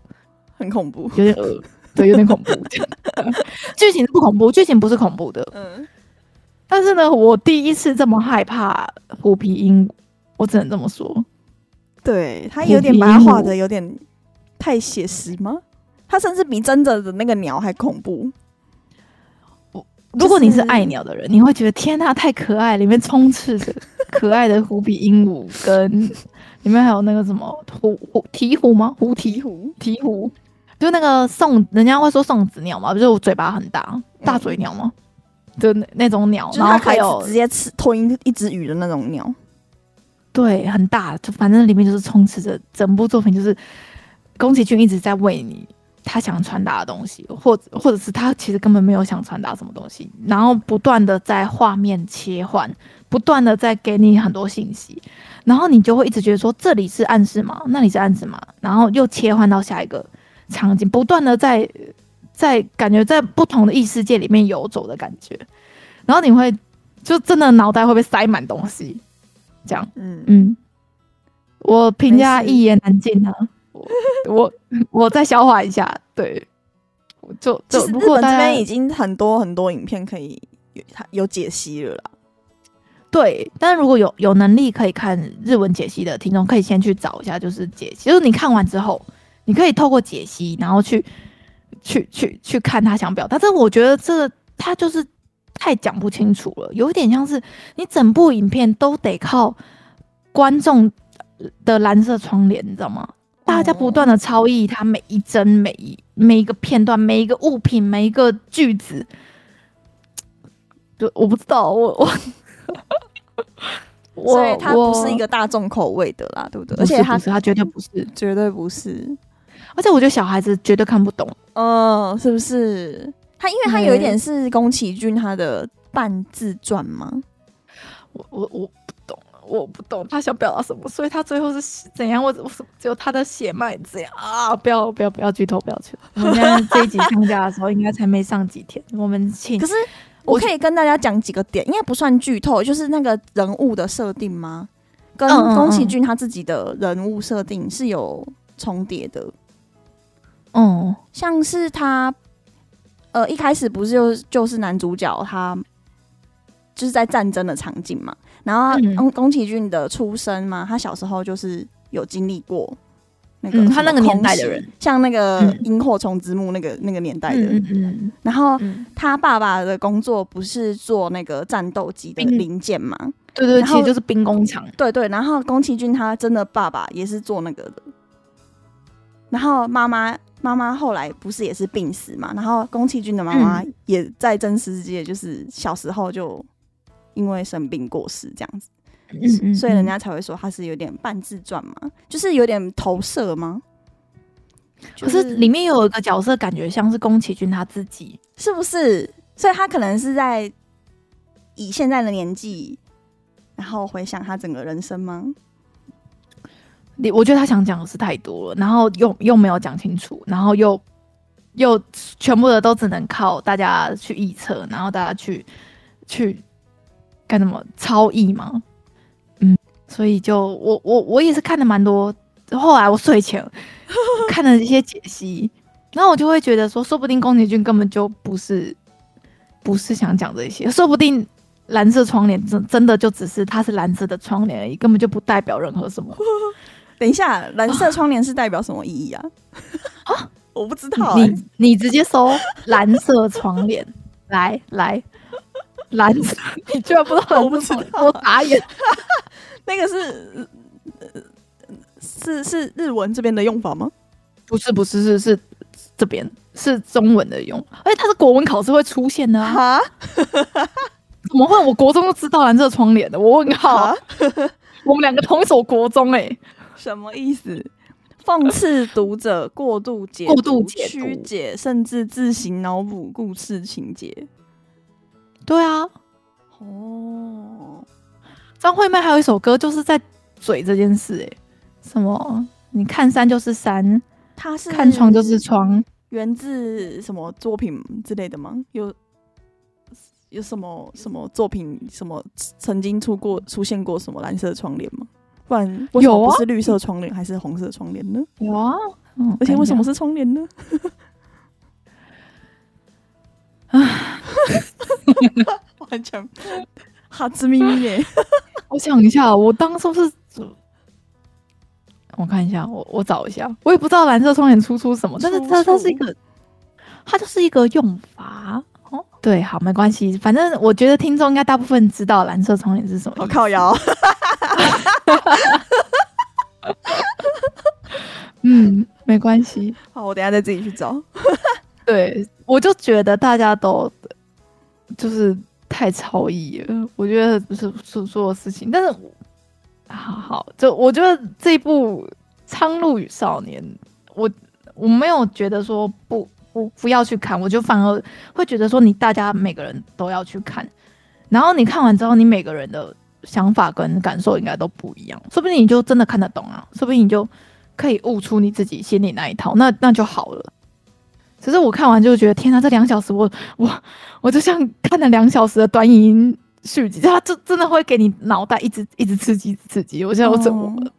很恐怖，有点呃，对，有点恐怖。剧情是不恐怖，剧情不是恐怖的。嗯。但是呢，我第一次这么害怕虎皮鹦鹉，我只能这么说。对，他有点把它画的有点。太写实吗？它甚至比真的的那个鸟还恐怖。如果你是爱鸟的人，你会觉得天呐，太可爱！里面充斥着 可爱的虎皮鹦鹉，跟里面还有那个什么虎虎鹈鹕吗？虎鹈鹕，鹈鹕，就那个送人家会说送子鸟嘛，不是我嘴巴很大，大嘴鸟吗？嗯、就那那种鸟，然后还有直接吃吞一只鱼的那种鸟，对，很大，就反正里面就是充斥着整部作品就是。宫崎骏一直在为你他想传达的东西，或者或者是他其实根本没有想传达什么东西，然后不断的在画面切换，不断的在给你很多信息，然后你就会一直觉得说，这里是暗示吗？那里是暗示吗？然后又切换到下一个场景，不断的在在感觉在不同的异世界里面游走的感觉，然后你会就真的脑袋会被塞满东西，这样，嗯嗯，我评价一言难尽啊。我 我再消化一下，对，就就日本这边已经很多很多影片可以有有解析了啦。对，但是如果有有能力可以看日文解析的听众，可以先去找一下，就是解析。就是你看完之后，你可以透过解析，然后去去去去看他想表达。但是我觉得这个他就是太讲不清楚了，有点像是你整部影片都得靠观众的蓝色窗帘，你知道吗？大家不断的超译它每一帧、每一每一个片段、每一个物品、每一个句子，就我不知道，我我，所以它不是一个大众口味的啦，对不对？而且它它绝对不是，绝对不是。而且我觉得小孩子绝对看不懂，嗯，是不是？他因为他有一点是宫崎骏他的半自传吗？我我我不懂。我不懂他想表达什么，所以他最后是怎样？我我只有他的血脉这样啊！不要不要不要剧透，不要剧透。我们这一集上架的时候，应该才没上几天。我们请，可是我可以跟大家讲几个点，应该不算剧透，就是那个人物的设定吗？跟宫崎骏他自己的人物设定是有重叠的。嗯，像是他，呃，一开始不是就就是男主角他。就是在战争的场景嘛，然后宫宫崎骏的出生嘛，他小时候就是有经历过那个、嗯、他那个年代的人，像那个萤火虫之墓那个那个年代的人。然后他爸爸的工作不是做那个战斗机的零件嘛？对对，其实就是兵工厂。对对，然后宫崎骏他真的爸爸也是做那个的。然后妈妈妈妈后来不是也是病死嘛？然后宫崎骏的妈妈也在真实世界，就是小时候就。因为生病过世这样子，嗯嗯嗯，所以人家才会说他是有点半自传嘛，就是有点投射吗？可是里面有一个角色，感觉像是宫崎骏他自己，是不是？所以他可能是在以现在的年纪，然后回想他整个人生吗？你我觉得他想讲的是太多了，然后又又没有讲清楚，然后又又全部的都只能靠大家去臆测，然后大家去去。干什么超译嘛？嗯，所以就我我我也是看了蛮多。后来我睡前 看了一些解析，然后我就会觉得说，说不定宫崎骏根本就不是不是想讲这些，说不定蓝色窗帘真真的就只是它是蓝色的窗帘而已，根本就不代表任何什么。等一下，蓝色窗帘是代表什么意义啊？啊，我不知道、欸。你你直接搜蓝色窗帘，来来。蓝色，你居然不知道？我不知道，我打眼。那个是是是日文这边的用法吗？不是，不是，是是这边是中文的用。而且它是国文考试会出现的啊！怎么会？我国中都知道蓝色窗帘的。我问号，我们两个同一所国中哎、欸，什么意思？讽刺读者过度解、过度解、曲解，甚至自行脑补故事情节。对啊，哦，张惠妹还有一首歌，就是在嘴这件事，哎，什么？你看山就是山，他是看窗就是窗，源自什么作品之类的吗？有有什么什么作品？什么曾经出过出现过什么蓝色窗帘吗？不然为什么，不是绿色窗帘还是红色窗帘呢？有啊，嗯，而且为什么是窗帘呢？啊。完全哈兹咪咪耶！我想一下，我当初是，我看一下，我我找一下，我也不知道蓝色窗帘出出什么，但是它它是一个，它就是一个用法哦。对，好，没关系，反正我觉得听众应该大部分知道蓝色窗帘是什么。我靠腰，嗯，没关系。好，我等下再自己去找。对，我就觉得大家都。就是太超意了，我觉得不是所做的事情。但是，好好，就我觉得这一部《苍鹭与少年》，我我没有觉得说不不不要去看，我就反而会觉得说你大家每个人都要去看，然后你看完之后，你每个人的想法跟感受应该都不一样，说不定你就真的看得懂啊，说不定你就可以悟出你自己心里那一套，那那就好了。只是我看完就觉得，天呐，这两小时我我我就像看了两小时的短影音续集，它就真的会给你脑袋一直一直刺激刺激，我现在我怎么了？哦、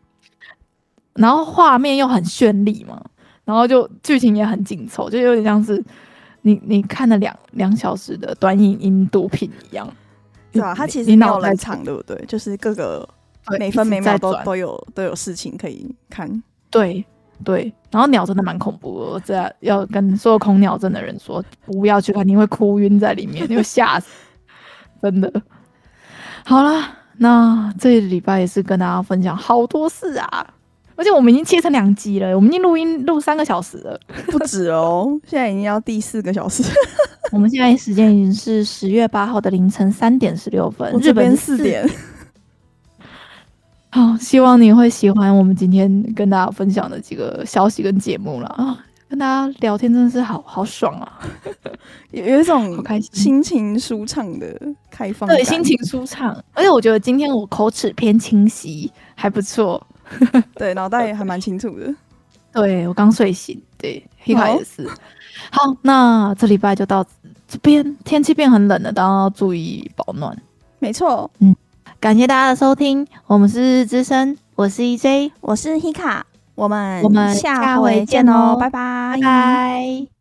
然后画面又很绚丽嘛，然后就剧情也很紧凑，就有点像是你你看了两两小时的短影音毒品一样。对啊，他其实没有很长，对不对？就是各个每分每秒都都有都有事情可以看。对。对，然后鸟真的蛮恐怖的，我这要跟所有恐鸟症的人说，不要去看，你会哭晕在里面，你会吓死，真的。好了，那这一礼拜也是跟大家分享好多事啊，而且我们已经切成两集了，我们已经录音录三个小时了，不止哦，现在已经要第四个小时。我们现在时间已经是十月八号的凌晨三点十六分，日本四点。好，希望你会喜欢我们今天跟大家分享的几个消息跟节目了啊！跟大家聊天真的是好好爽啊，有 有一种 好开心、心情舒畅的开放，对，心情舒畅。而且我觉得今天我口齿偏清晰，还不错，对，脑袋也还蛮清楚的。对，我刚睡醒，对，皮卡也是。好，那这礼拜就到这边，天气变很冷了，大家要注意保暖。没错，嗯。感谢大家的收听，我们是日日之声，我是 EJ，我是 Hika，我们我们下回见哦。拜拜。